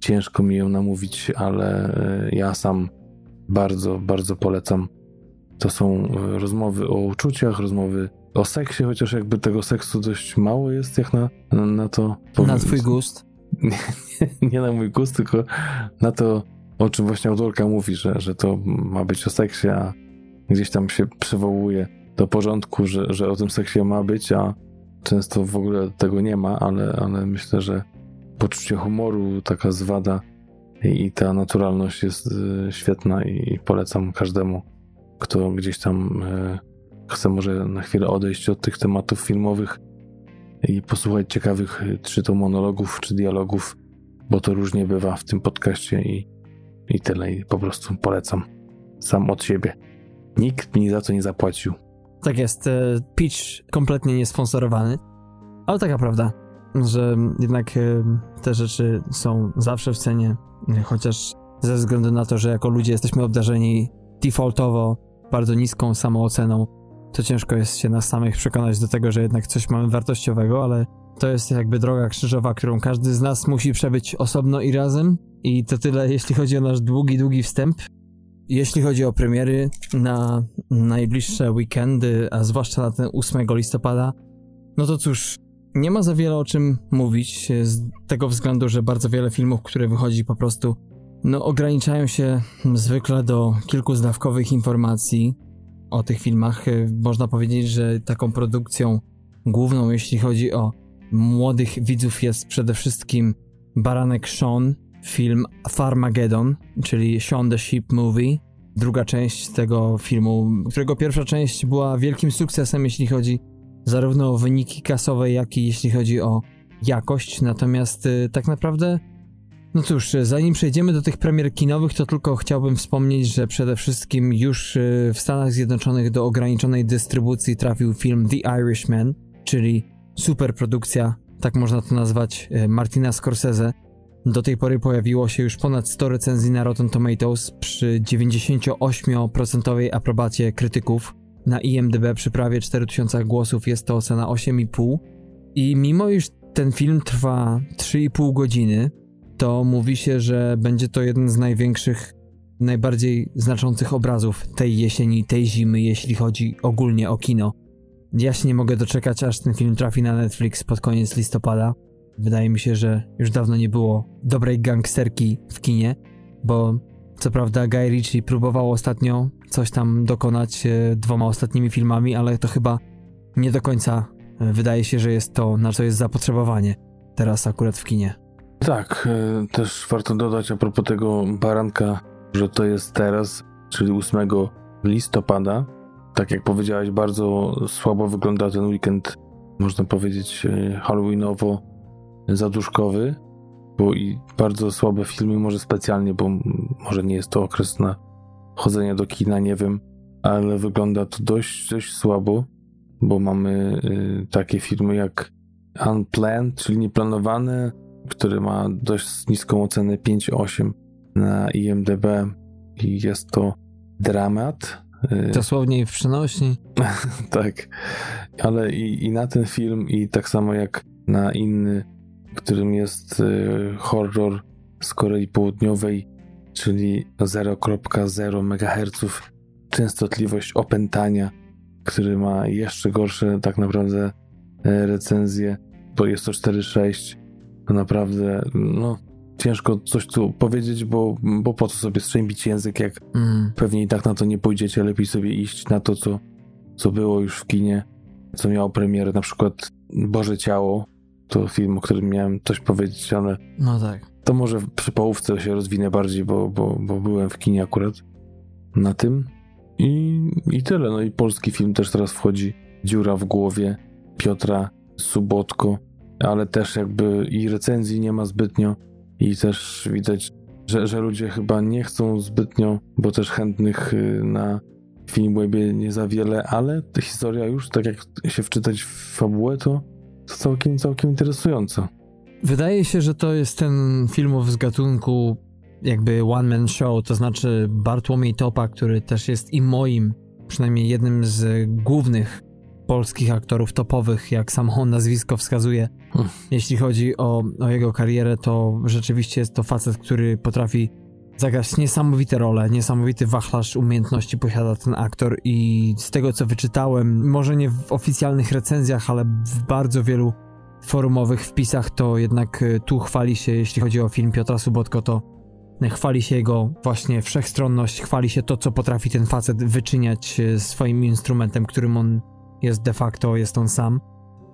S2: ciężko mi ją namówić, ale e, ja sam bardzo, bardzo polecam. To są e, rozmowy o uczuciach, rozmowy o seksie, chociaż jakby tego seksu dość mało jest, jak na, na, to.
S1: Na twój gust?
S2: Nie, nie, nie, na mój gust, tylko na to, o czym właśnie autorka mówi, że, że to ma być o seksie, a gdzieś tam się przywołuje do porządku, że, że o tym seksie ma być, a często w ogóle tego nie ma, ale, ale myślę, że poczucie humoru, taka zwada i, i ta naturalność jest y, świetna i, i, polecam każdemu, kto gdzieś tam y, chce może na chwilę odejść od tych tematów filmowych i posłuchać ciekawych y, czy to monologów, czy dialogów, bo to różnie bywa w tym podcaście i, i tyle. I po prostu polecam sam od siebie. Nikt mi za to nie zapłacił.
S1: Tak jest. Pitch kompletnie niesponsorowany, ale taka prawda że jednak e, te rzeczy są zawsze w cenie, chociaż ze względu na to, że jako ludzie jesteśmy obdarzeni defaultowo bardzo niską samooceną, to ciężko jest się nas samych przekonać do tego, że jednak coś mamy wartościowego, ale to jest jakby droga krzyżowa, którą każdy z nas musi przebyć osobno i razem. I to tyle, jeśli chodzi o nasz długi, długi wstęp. Jeśli chodzi o premiery na najbliższe weekendy, a zwłaszcza na ten 8 listopada, no to cóż, nie ma za wiele o czym mówić, z tego względu, że bardzo wiele filmów, które wychodzi po prostu, no ograniczają się zwykle do kilku zdawkowych informacji o tych filmach. Można powiedzieć, że taką produkcją główną, jeśli chodzi o młodych widzów, jest przede wszystkim Baranek Sean, film Farmageddon, czyli Sean the Sheep Movie. Druga część tego filmu, którego pierwsza część była wielkim sukcesem, jeśli chodzi zarówno o wyniki kasowe, jak i jeśli chodzi o jakość. Natomiast y, tak naprawdę, no cóż, zanim przejdziemy do tych premier kinowych, to tylko chciałbym wspomnieć, że przede wszystkim już y, w Stanach Zjednoczonych do ograniczonej dystrybucji trafił film The Irishman, czyli superprodukcja, tak można to nazwać, y, Martina Scorsese. Do tej pory pojawiło się już ponad 100 recenzji na Rotten Tomatoes przy 98% aprobacie krytyków. Na IMDb przy prawie 4000 głosów jest to ocena 8,5. I mimo iż ten film trwa 3,5 godziny, to mówi się, że będzie to jeden z największych, najbardziej znaczących obrazów tej jesieni, tej zimy, jeśli chodzi ogólnie o kino. Ja się nie mogę doczekać, aż ten film trafi na Netflix pod koniec listopada. Wydaje mi się, że już dawno nie było dobrej gangsterki w kinie, bo co prawda Guy Ritchie próbował ostatnio coś tam dokonać e, dwoma ostatnimi filmami, ale to chyba nie do końca e, wydaje się, że jest to, na co jest zapotrzebowanie teraz akurat w kinie.
S2: Tak, e, też warto dodać a propos tego baranka, że to jest teraz, czyli 8 listopada. Tak jak powiedziałeś, bardzo słabo wygląda ten weekend, można powiedzieć, halloweenowo-zaduszkowy bo i bardzo słabe filmy, może specjalnie, bo może nie jest to okres na chodzenie do kina, nie wiem, ale wygląda to dość, dość słabo, bo mamy y, takie filmy jak Unplanned, czyli nieplanowane, który ma dość niską ocenę 5,8 na IMDb i jest to dramat.
S1: Y, Dosłownie w przenośni.
S2: tak, ale i, i na ten film i tak samo jak na inny, którym jest y, horror z Korei Południowej, czyli 0.0 MHz częstotliwość opętania, który ma jeszcze gorsze tak naprawdę e, recenzje, bo jest to 4.6. To naprawdę, no, ciężko coś tu powiedzieć, bo, bo po co sobie strzębić język, jak mm. pewnie i tak na to nie pójdziecie, lepiej sobie iść na to, co, co było już w kinie, co miało premierę, na przykład Boże Ciało, to film, o którym miałem coś powiedzieć, ale
S1: no tak.
S2: to może przy połówce się rozwinę bardziej, bo, bo, bo byłem w kinie akurat na tym. I, I tyle. No i polski film też teraz wchodzi. Dziura w głowie Piotra Subotko, ale też jakby i recenzji nie ma zbytnio i też widać, że, że ludzie chyba nie chcą zbytnio, bo też chętnych y, na Filmwebie nie za wiele, ale historia już, tak jak się wczytać w fabułę, to, to całkiem, całkiem interesująca.
S1: Wydaje się, że to jest ten filmów z gatunku jakby one-man show, to znaczy Bartłomiej Topa, który też jest i moim, przynajmniej jednym z głównych polskich aktorów topowych, jak sam on nazwisko wskazuje. Hmm. Jeśli chodzi o, o jego karierę, to rzeczywiście jest to facet, który potrafi zagrać niesamowite role, niesamowity wachlarz umiejętności posiada ten aktor i z tego co wyczytałem, może nie w oficjalnych recenzjach, ale w bardzo wielu forumowych wpisach, to jednak e, tu chwali się, jeśli chodzi o film Piotra Subotko, to chwali się jego właśnie wszechstronność, chwali się to, co potrafi ten facet wyczyniać e, swoim instrumentem, którym on jest de facto, jest on sam.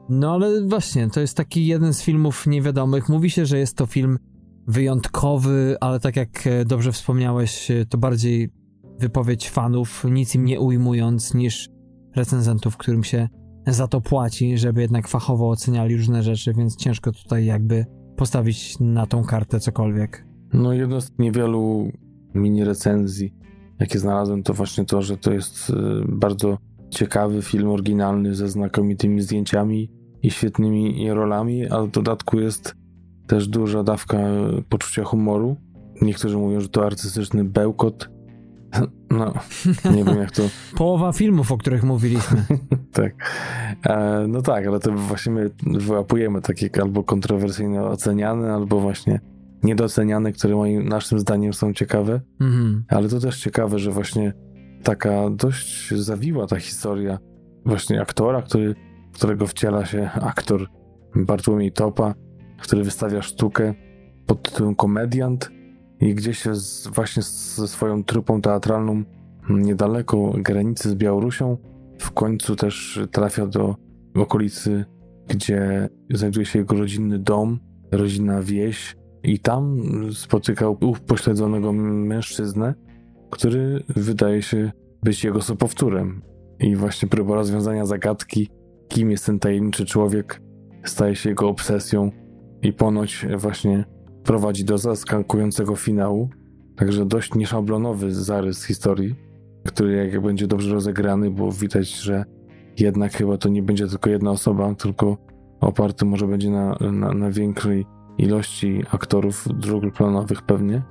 S1: No ale właśnie, to jest taki jeden z filmów niewiadomych. Mówi się, że jest to film wyjątkowy, ale tak jak e, dobrze wspomniałeś, e, to bardziej wypowiedź fanów, nic im nie ujmując, niż recenzentów, którym się za to płaci, żeby jednak fachowo oceniali różne rzeczy, więc ciężko tutaj jakby postawić na tą kartę cokolwiek.
S2: No jedno z niewielu mini recenzji, jakie znalazłem, to właśnie to, że to jest y, bardzo ciekawy film oryginalny ze znakomitymi zdjęciami i świetnymi rolami, ale w dodatku jest też duża dawka poczucia humoru. Niektórzy mówią, że to artystyczny bełkot. No, nie wiem jak to.
S1: Połowa filmów, o których mówiliśmy.
S2: tak. E, no tak, ale to właśnie my wyłapujemy takie albo kontrowersyjne oceniane, albo właśnie niedoceniane, które moim naszym zdaniem są ciekawe. Mhm. Ale to też ciekawe, że właśnie taka dość zawiła ta historia właśnie aktora, który, którego wciela się aktor Bartłomiej Topa, który wystawia sztukę pod tytułem Komediant i gdzieś z, właśnie ze swoją trupą teatralną niedaleko granicy z Białorusią. W końcu też trafia do okolicy, gdzie znajduje się jego rodzinny dom, rodzina wieś, i tam spotykał upośledzonego mężczyznę, który wydaje się być jego sopowtórem. I właśnie próba rozwiązania zagadki, kim jest ten tajemniczy człowiek, staje się jego obsesją i ponoć właśnie prowadzi do zaskakującego finału. Także dość nieszablonowy zarys historii, który jak będzie dobrze rozegrany, bo widać, że jednak chyba to nie będzie tylko jedna osoba, tylko oparty może będzie na, na, na większej ilości aktorów drugoplanowych pewnie,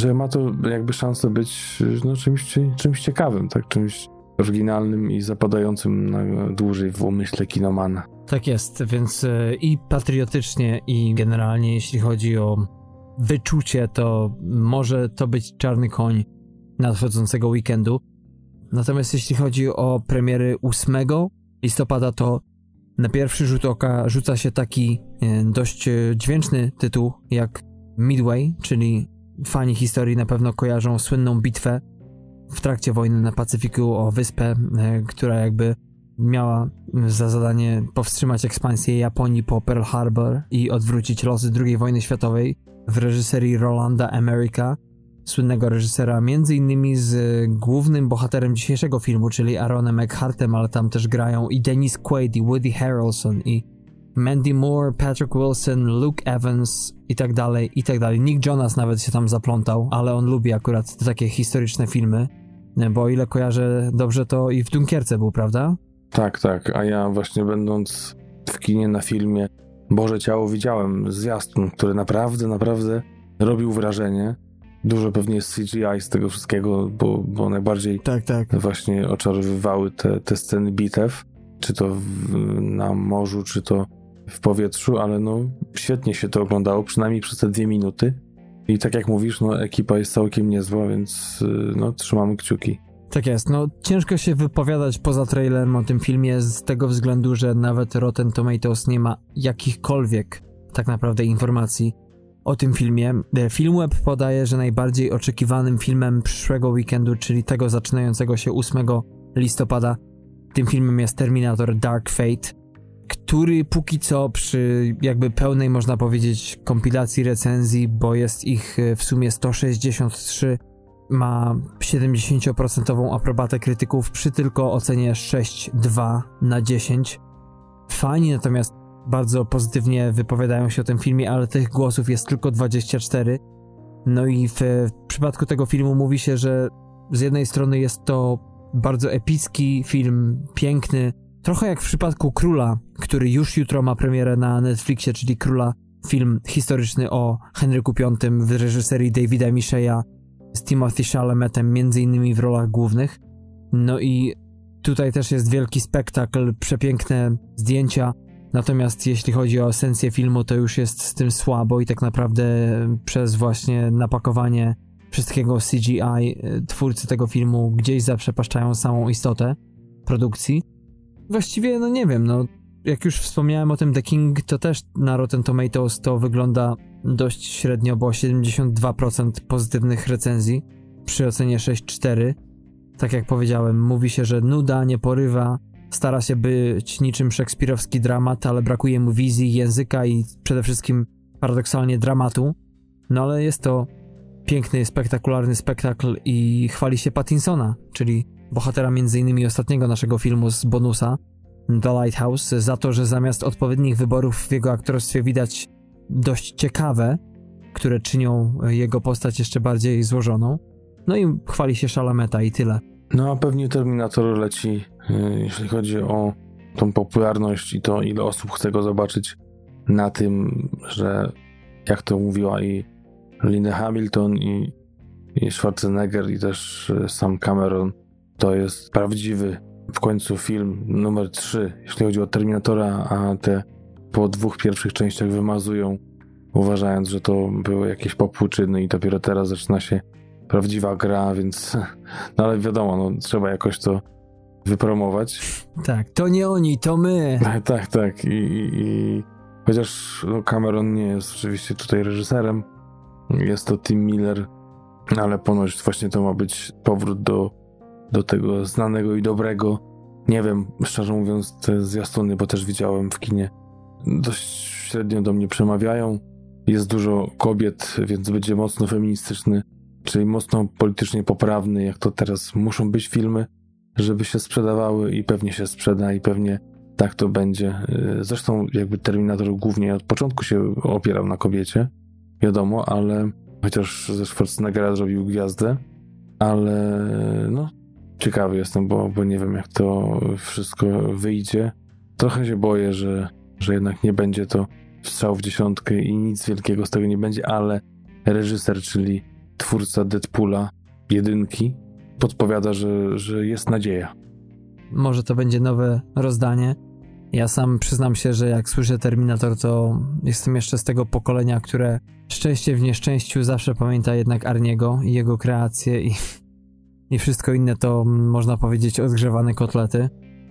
S2: że ma to jakby szansę być no, czymś, czymś ciekawym, tak, czymś oryginalnym i zapadającym na dłużej w umyśle kinomana.
S1: Tak jest, więc e, i patriotycznie, i generalnie jeśli chodzi o wyczucie, to może to być czarny koń nadchodzącego weekendu. Natomiast jeśli chodzi o premiery 8 listopada, to na pierwszy rzut oka rzuca się taki e, dość e, dźwięczny tytuł jak Midway, czyli fani historii na pewno kojarzą słynną bitwę w trakcie wojny na Pacyfiku o wyspę, która jakby miała za zadanie powstrzymać ekspansję Japonii po Pearl Harbor i odwrócić losy II wojny światowej w reżyserii Rolanda America słynnego reżysera, innymi z głównym bohaterem dzisiejszego filmu, czyli Aaronem Eckhartem, ale tam też grają i Dennis Quaid, i Woody Harrelson, i Mandy Moore, Patrick Wilson, Luke Evans i tak dalej, i tak dalej. Nick Jonas nawet się tam zaplątał, ale on lubi akurat takie historyczne filmy. bo o ile kojarzę dobrze, to i w Dunkierce był, prawda?
S2: Tak, tak, a ja właśnie będąc w kinie na filmie Boże Ciało widziałem zwiastun, który naprawdę, naprawdę robił wrażenie. Dużo pewnie jest CGI z tego wszystkiego, bo, bo najbardziej
S1: tak, tak.
S2: właśnie oczarowywały te, te sceny bitew, czy to w, na morzu, czy to w powietrzu, ale no świetnie się to oglądało, przynajmniej przez te dwie minuty. I tak jak mówisz, no ekipa jest całkiem niezła, więc no trzymamy kciuki.
S1: Tak jest, no ciężko się wypowiadać poza trailerem o tym filmie z tego względu, że nawet Rotten Tomatoes nie ma jakichkolwiek tak naprawdę informacji o tym filmie. E, Filmweb podaje, że najbardziej oczekiwanym filmem przyszłego weekendu, czyli tego zaczynającego się 8 listopada, tym filmem jest Terminator Dark Fate, który póki co przy jakby pełnej można powiedzieć kompilacji recenzji, bo jest ich e, w sumie 163, ma 70% aprobatę krytyków przy tylko ocenie 6,2 na 10. Fani natomiast bardzo pozytywnie wypowiadają się o tym filmie, ale tych głosów jest tylko 24. No i w, w przypadku tego filmu mówi się, że z jednej strony jest to bardzo epicki film, piękny, trochę jak w przypadku Króla, który już jutro ma premierę na Netflixie, czyli Króla, film historyczny o Henryku V w reżyserii Davida Micheya z Timothy Chalametem między innymi w rolach głównych. No i tutaj też jest wielki spektakl, przepiękne zdjęcia, Natomiast jeśli chodzi o esencję filmu, to już jest z tym słabo i tak naprawdę przez właśnie napakowanie wszystkiego CGI y, twórcy tego filmu gdzieś zaprzepaszczają samą istotę produkcji. Właściwie, no nie wiem, no jak już wspomniałem o tym The King, to też na Rotten Tomatoes to wygląda dość średnio, bo 72% pozytywnych recenzji przy ocenie 6,4. Tak jak powiedziałem, mówi się, że nuda nie porywa, Stara się być niczym szekspirowski dramat, ale brakuje mu wizji, języka i przede wszystkim paradoksalnie dramatu. No ale jest to piękny, spektakularny spektakl i chwali się Pattinsona, czyli bohatera m.in. ostatniego naszego filmu z bonusa, The Lighthouse, za to, że zamiast odpowiednich wyborów w jego aktorstwie widać dość ciekawe, które czynią jego postać jeszcze bardziej złożoną. No i chwali się Szalameta i tyle.
S2: No a pewnie Terminator leci E, jeśli chodzi o tą popularność i to, ile osób chce go zobaczyć na tym, że jak to mówiła i Linda Hamilton i, i Schwarzenegger i też e, sam Cameron, to jest prawdziwy w końcu film numer 3, jeśli chodzi o Terminatora, a te po dwóch pierwszych częściach wymazują, uważając, że to były jakieś popłuczyny i dopiero teraz zaczyna się prawdziwa gra, więc no ale wiadomo, no, trzeba jakoś to wypromować.
S1: Tak, to nie oni, to my.
S2: tak, tak. I, i, i chociaż no, Cameron nie jest oczywiście tutaj reżyserem, jest to Tim Miller, ale ponoć właśnie to ma być powrót do, do tego znanego i dobrego. Nie wiem, szczerze mówiąc, te zwiastuny, bo też widziałem w kinie, dość średnio do mnie przemawiają. Jest dużo kobiet, więc będzie mocno feministyczny, czyli mocno politycznie poprawny, jak to teraz muszą być filmy żeby się sprzedawały i pewnie się sprzeda i pewnie tak to będzie. Y, zresztą jakby Terminator głównie od początku się opierał na kobiecie, wiadomo, ale chociaż ze Schwarzeneggera zrobił gwiazdę, ale no ciekawy jestem, bo, bo nie wiem jak to wszystko wyjdzie. Trochę się boję, że, że jednak nie będzie to strzał w dziesiątkę i nic wielkiego z tego nie będzie, ale reżyser, czyli twórca Deadpoola jedynki, podpowiada, że, że jest nadzieja.
S1: Może to będzie nowe rozdanie. Ja sam przyznam się, że jak słyszę Terminator, to jestem jeszcze z tego pokolenia, które szczęście w nieszczęściu zawsze pamięta jednak Arniego i jego kreacje i, i wszystko inne to można powiedzieć odgrzewane kotlety.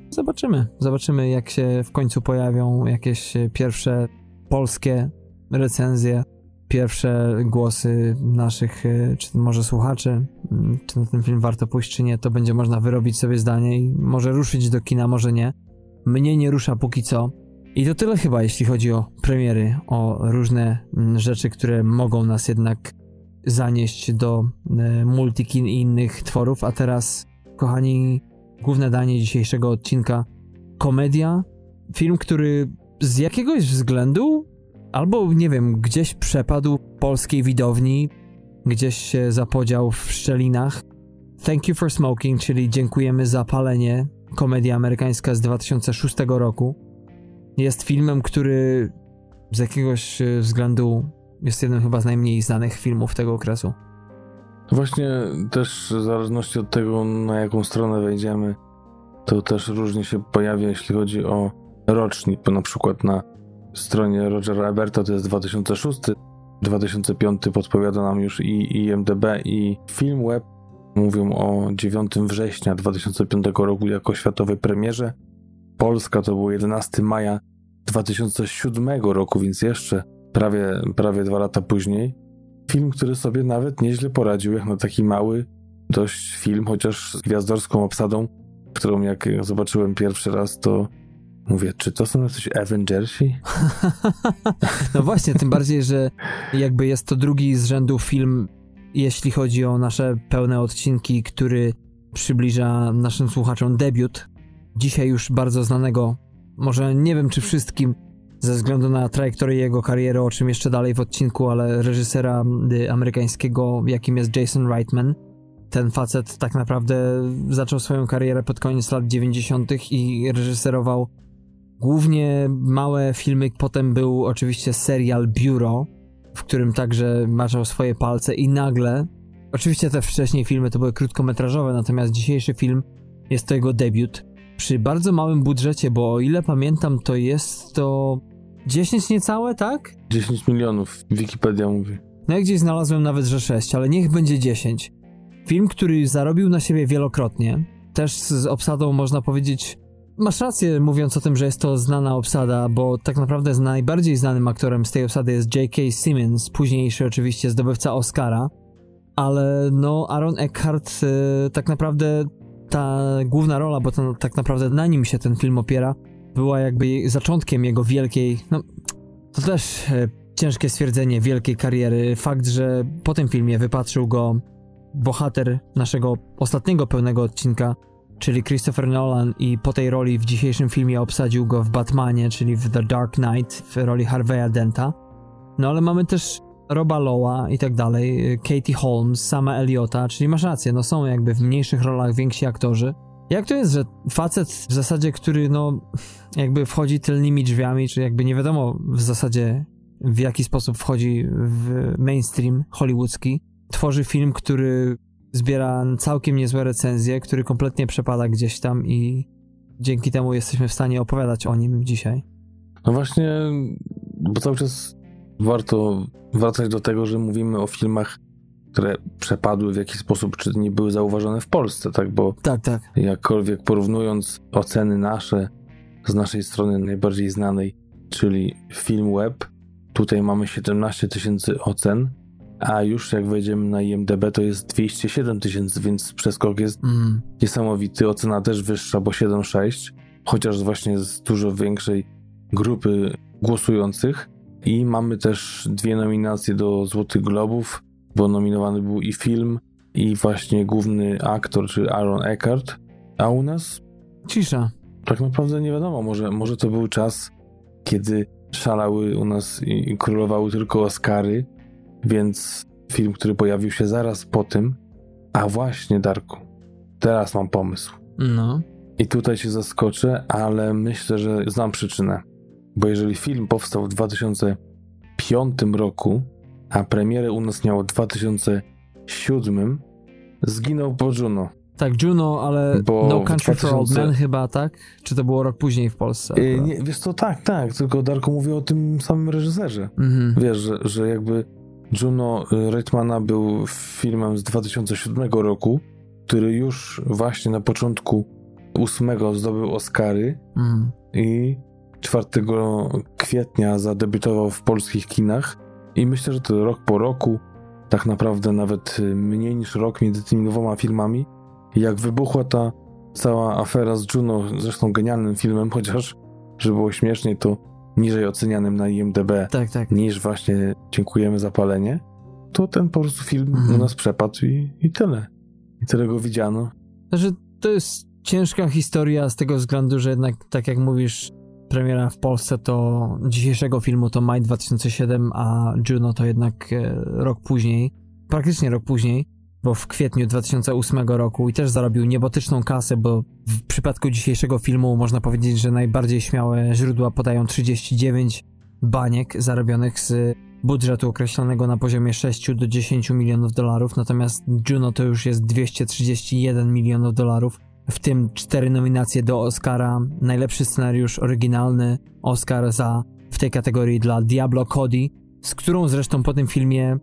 S1: Zobaczymy, zobaczymy jak się w końcu pojawią jakieś pierwsze polskie recenzje pierwsze głosy naszych, e, czy może słuchaczy, mm, czy na ten film warto pójść, czy nie, to będzie można wyrobić sobie zdanie i może ruszyć do kina, może nie. Mnie nie rusza póki co. I to tyle chyba, jeśli chodzi o premiery, o różne mm, rzeczy, które mogą nas jednak zanieść do e, multikin i innych tworów. A teraz, kochani, główne danie dzisiejszego odcinka komedia. Film, który z jakiegoś względu albo nie wiem, gdzieś przepadł polskiej widowni, gdzieś się zapodział w szczelinach. Thank You for Smoking, czyli Dziękujemy za palenie, komedia amerykańska z 2006 roku. Jest filmem, który z jakiegoś e, względu jest jednym chyba z najmniej znanych filmów tego okresu.
S2: Właśnie też w zależności od tego, na jaką stronę wejdziemy, to też różnie się pojawia, jeśli chodzi o rocznik, bo na przykład na stronie Rogera Eberta to jest 2006, 2005 podpowiada nam już i IMDB i Filmweb mówią o 9 września 2005 roku jako światowej premierze. Polska to było 11 maja 2007 roku, więc jeszcze prawie, prawie dwa lata później. Film, który sobie nawet nieźle poradził, jak na taki mały dość film, chociaż z gwiazdorską obsadą, którą jak zobaczyłem pierwszy raz, to mówię, czy to są jacyś Avengersi?
S1: no właśnie, tym bardziej, że jakby jest to drugi z rzędu film, jeśli chodzi o nasze pełne odcinki, który przybliża naszym słuchaczom debiut. Dzisiaj już bardzo znanego, może nie wiem czy wszystkim, ze względu na trajektorię jego kariery, o czym jeszcze dalej w odcinku, ale reżysera y, amerykańskiego, jakim jest Jason Reitman. Ten facet tak naprawdę zaczął swoją karierę pod koniec lat 90. i reżyserował głównie małe filmy. Potem był oczywiście serial Bureau, w którym także maczał swoje palce i nagle, oczywiście te wcześniej filmy to były krótkometrażowe, natomiast dzisiejszy film jest to jego debiut przy bardzo małym budżecie, bo o ile pamiętam, to jest to 10 niecałe, tak?
S2: 10 milionów, Wikipedia mówi.
S1: No ja gdzieś znalazłem nawet, że 6, ale niech będzie 10. Film, który zarobił na siebie wielokrotnie, też z obsadą można powiedzieć Masz rację mówiąc o tym, że jest to znana obsada, bo tak naprawdę z najbardziej znanym aktorem z tej obsady jest J.K. Simmons, późniejszy oczywiście zdobywca Oscara, ale no Aaron Eckhart y, tak naprawdę ta główna rola, bo to tak naprawdę na nim się ten film opiera, była jakby zaczątkiem jego wielkiej, no to też e, ciężkie stwierdzenie wielkiej kariery. Fakt, że po tym filmie wypatrzył go bohater naszego ostatniego pełnego odcinka, czyli Christopher Nolan i po tej roli w dzisiejszym filmie obsadził go w Batmanie, czyli w The Dark Knight w roli Harveya Denta. No ale mamy też Roba Lowa i tak dalej, Katie Holmes, sama Eliota, czyli masz rację, no są jakby w mniejszych rolach więksi aktorzy. Jak to jest, że facet w zasadzie, który no jakby wchodzi tylnymi drzwiami, czy jakby nie wiadomo w zasadzie w jaki sposób wchodzi w mainstream hollywoodzki, tworzy film, który zbiera całkiem niezłe recenzje, który kompletnie przepada gdzieś tam i dzięki temu jesteśmy w stanie opowiadać o nim dzisiaj.
S2: No właśnie, bo cały czas warto wracać do tego, że mówimy o filmach, które przepadły w jakiś sposób, czy nie były zauważone w Polsce, tak? Bo
S1: tak, tak.
S2: jakkolwiek porównując oceny nasze z naszej strony najbardziej znanej, czyli Film Web, tutaj mamy 17 tysięcy ocen, a już jak wejdziemy na IMDB to jest 207 tysięcy, więc przeskok jest mm. niesamowity. Ocena też wyższa, bo 7,6, chociaż właśnie z dużo większej grupy głosujących. I mamy też dwie nominacje do Złotych Globów, bo nominowany był i film, i właśnie główny aktor, czyli Aaron Eckhart. A u nas?
S1: Cisza.
S2: Tak naprawdę nie wiadomo, może, może to był czas, kiedy szalały u nas i królowały tylko Oscary, więc film, który pojawił się zaraz po tym, a właśnie Darku, teraz mam pomysł.
S1: No.
S2: I tutaj się zaskoczę, ale myślę, że znam przyczynę. Bo jeżeli film powstał w 2005 roku, a premierę u nas miało w 2007, zginął po Juno.
S1: Tak, Juno, ale Bo No Country 2000... for Old Men chyba, tak? Czy to było rok później w Polsce?
S2: Yy, nie, wiesz co, tak, tak, tylko Darko mówi o tym samym reżyserze. Mhm. Wiesz, że, że jakby Juno Reitmana był filmem z 2007 roku, który już właśnie na początku 8 zdobył Oscary mhm. i 4 kwietnia zadebiutował w polskich kinach i myślę, że to rok po roku, tak naprawdę nawet y, mniej niż rok między tymi dwoma filmami, jak wybuchła ta cała afera z Juno, zresztą genialnym filmem, chociaż, żeby było śmieszniej, to niżej ocenianym na IMDB
S1: tak, tak.
S2: niż właśnie Dziękujemy za palenie, to ten po prostu film mhm. u nas przepadł i, i tyle. I tyle go widziano.
S1: Znaczy, to jest ciężka historia z tego względu, że jednak, tak jak mówisz, premiera w Polsce to dzisiejszego filmu to maj 2007, a Juno to jednak e, rok później, praktycznie rok później, bo w kwietniu 2008 roku i też zarobił niebotyczną kasę, bo w przypadku dzisiejszego filmu można powiedzieć, że najbardziej śmiałe źródła podają 39 baniek zarobionych z budżetu określonego na poziomie 6 do 10 milionów dolarów, natomiast Juno to już jest 231 milionów dolarów, w tym cztery nominacje do Oscara, najlepszy scenariusz oryginalny, Oscar za w tej kategorii dla Diablo Cody, z którą zresztą po tym filmie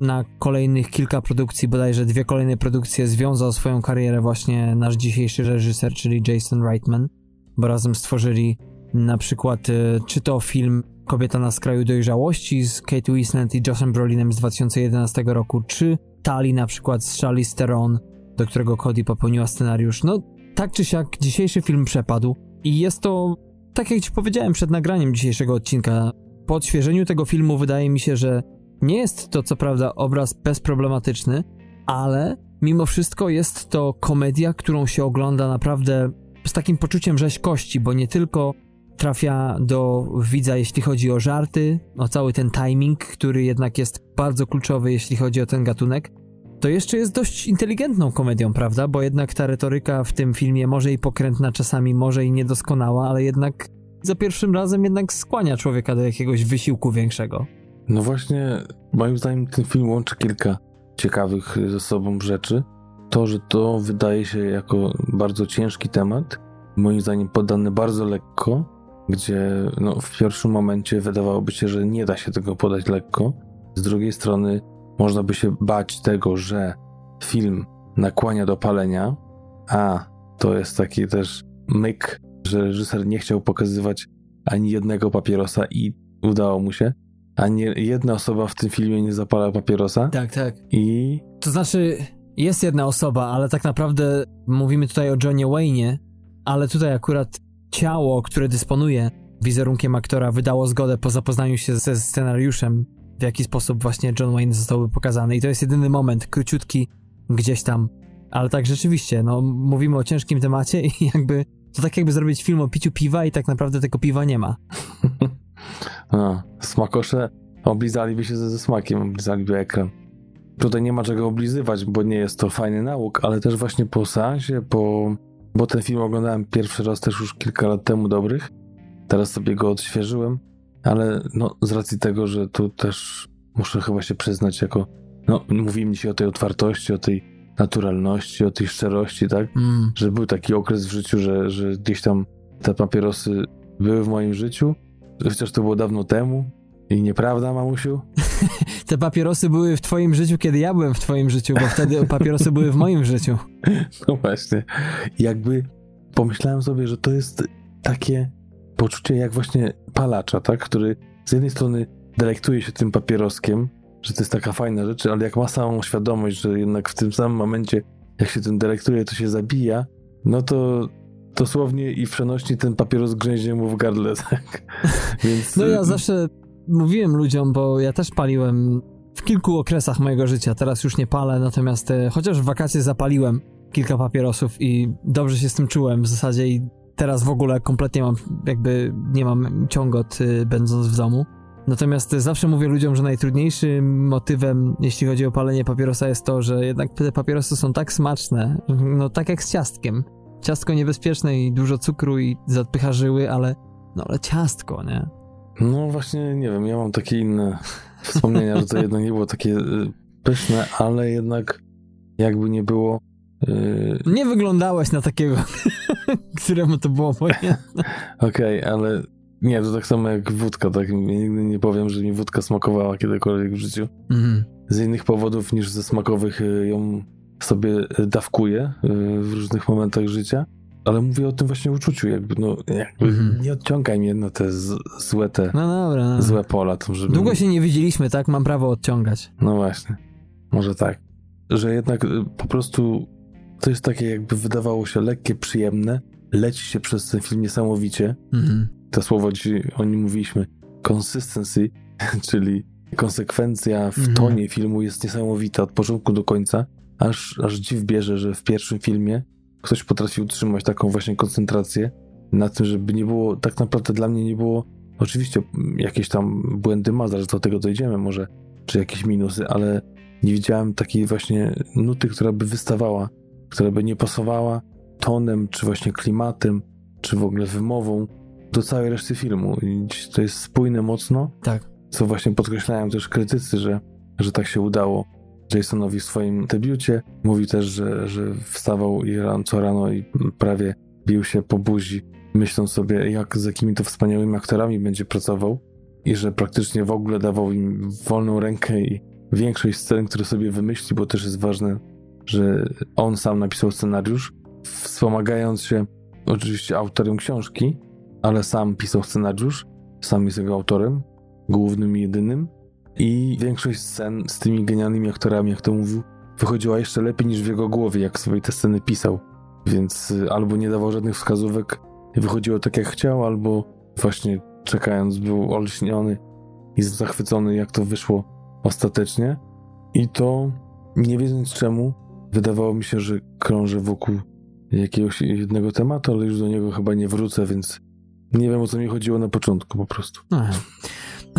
S1: na kolejnych kilka produkcji, bodajże dwie kolejne produkcje związał swoją karierę właśnie nasz dzisiejszy reżyser, czyli Jason Reitman, bo razem stworzyli na przykład y, czy to film Kobieta na skraju dojrzałości z Kate Winslet i Joshem Brolinem z 2011 roku, czy Tali na przykład z Charlize Theron, do którego Cody popełniła scenariusz. No, tak czy siak, dzisiejszy film przepadł i jest to, tak jak ci powiedziałem przed nagraniem dzisiejszego odcinka, po odświeżeniu tego filmu wydaje mi się, że nie jest to co prawda obraz bezproblematyczny, ale mimo wszystko jest to komedia, którą się ogląda naprawdę z takim poczuciem rzeźkości, bo nie tylko trafia do widza, jeśli chodzi o żarty, o cały ten timing, który jednak jest bardzo kluczowy, jeśli chodzi o ten gatunek, to jeszcze jest dość inteligentną komedią, prawda? Bo jednak ta retoryka w tym filmie może i pokrętna czasami, może i niedoskonała, ale jednak za pierwszym razem jednak skłania człowieka do jakiegoś wysiłku większego.
S2: No właśnie, moim zdaniem ten film łączy kilka ciekawych ze sobą rzeczy. To, że to wydaje się jako bardzo ciężki temat, moim zdaniem podany bardzo lekko, gdzie no, w pierwszym momencie wydawałoby się, że nie da się tego podać lekko. Z drugiej strony można by się bać tego, że film nakłania do palenia, a to jest taki też myk, że reżyser nie chciał pokazywać ani jednego papierosa i udało mu się. Ani jedna osoba w tym filmie nie zapala papierosa.
S1: Tak, tak.
S2: I.
S1: To znaczy, jest jedna osoba, ale tak naprawdę mówimy tutaj o Johnie Wayne'ie, ale tutaj akurat ciało, które dysponuje wizerunkiem aktora, wydało zgodę po zapoznaniu się ze scenariuszem, w jaki sposób właśnie John Wayne zostałby pokazany. I to jest jedyny moment, króciutki, gdzieś tam. Ale tak rzeczywiście, no mówimy o ciężkim temacie i jakby to tak jakby zrobić film o piciu piwa i tak naprawdę tego piwa nie ma.
S2: A, smakosze oblizaliby się ze, ze smakiem, oblizaliby ekran. Tutaj nie ma czego oblizywać, bo nie jest to fajny nauk, ale też właśnie po seansie, po bo ten film oglądałem pierwszy raz też już kilka lat temu dobrych. Teraz sobie go odświeżyłem, ale no, z racji tego, że tu też muszę chyba się przyznać jako, no mówimy dzisiaj o tej otwartości, o tej naturalności, o tej szczerości, tak? Mm. Że był taki okres w życiu, że, że gdzieś tam te papierosy były w moim życiu, chociaż to było dawno temu, i nieprawda, mamusiu?
S1: Te papierosy były w twoim życiu, kiedy ja byłem w twoim życiu, bo wtedy papierosy były w moim życiu.
S2: No właśnie. Jakby pomyślałem sobie, że to jest takie poczucie jak właśnie palacza, tak? Który z jednej strony delektuje się tym papieroskiem, że to jest taka fajna rzecz, ale jak ma samą świadomość, że jednak w tym samym momencie, jak się tym delektuje, to się zabija, no to dosłownie i w przenośni ten papieros grzęzie mu w gardle, tak?
S1: Więc... No ja zawsze mówiłem ludziom, bo ja też paliłem w kilku okresach mojego życia. Teraz już nie palę, natomiast e, chociaż w wakacje zapaliłem kilka papierosów i dobrze się z tym czułem w zasadzie i teraz w ogóle kompletnie mam, jakby nie mam ciągot y, będąc w domu. Natomiast zawsze mówię ludziom, że najtrudniejszym motywem, jeśli chodzi o palenie papierosa, jest to, że jednak te papierosy są tak smaczne, no tak jak z ciastkiem. Ciastko niebezpieczne i dużo cukru i zadpycha żyły, ale no ale ciastko, nie?
S2: No właśnie, nie wiem, ja mam takie inne wspomnienia, że to jedno nie było takie y, pyszne, ale jednak jakby nie było...
S1: Yy... Nie wyglądałeś na takiego, któremu to było pojęte.
S2: Okej, okay, ale nie, to tak samo jak wódka, tak? Nigdy nie powiem, że mi wódka smakowała kiedykolwiek w życiu. Mhm. Z innych powodów niż ze smakowych y, ją sobie dawkuję y, w różnych momentach życia ale mówię o tym właśnie uczuciu, jakby, no, jakby mhm. nie odciągaj mnie na te z, złe te, no dobra, no. złe pola. To, żeby...
S1: Długo się nie widzieliśmy, tak? Mam prawo odciągać.
S2: No właśnie, może tak. Że jednak y, po prostu to jest takie jakby wydawało się lekkie, przyjemne, leci się przez ten film niesamowicie. Mhm. To słowo dzisiaj o nim mówiliśmy, consistency, czyli konsekwencja w mhm. tonie filmu jest niesamowita od początku do końca, aż, aż dziw bierze, że w pierwszym filmie ktoś potrafi utrzymać taką właśnie koncentrację na tym, żeby nie było, tak naprawdę dla mnie nie było, oczywiście jakieś tam błędy ma, zaraz do tego dojdziemy może, czy jakieś minusy, ale nie widziałem takiej właśnie nuty, która by wystawała, która by nie pasowała tonem, czy właśnie klimatem, czy w ogóle wymową do całej reszty filmu. I to jest spójne mocno.
S1: Tak.
S2: Co właśnie podkreślają też krytycy, że, że tak się udało. Jasonowi w swoim debiucie. Mówi też, że, że wstawał i ran, co rano i prawie bił się po buzi, myśląc sobie, jak z jakimi to wspaniałymi aktorami będzie pracował i że praktycznie w ogóle dawał im wolną rękę i większość scen, które sobie wymyśli, bo też jest ważne, że on sam napisał scenariusz, wspomagając się oczywiście autorem książki, ale sam pisał scenariusz, sam jest jego autorem, głównym i jedynym. I większość scen z tymi genialnymi aktorami, jak to mówił, wychodziła jeszcze lepiej niż w jego głowie, jak sobie te sceny pisał. Więc y, albo nie dawał żadnych wskazówek wychodziło tak jak chciał, albo właśnie czekając był olśniony i zachwycony, jak to wyszło ostatecznie. I to, nie wiedząc czemu, wydawało mi się, że krążę wokół jakiegoś jednego tematu, ale już do niego chyba nie wrócę, więc nie wiem o co mi chodziło na początku po prostu.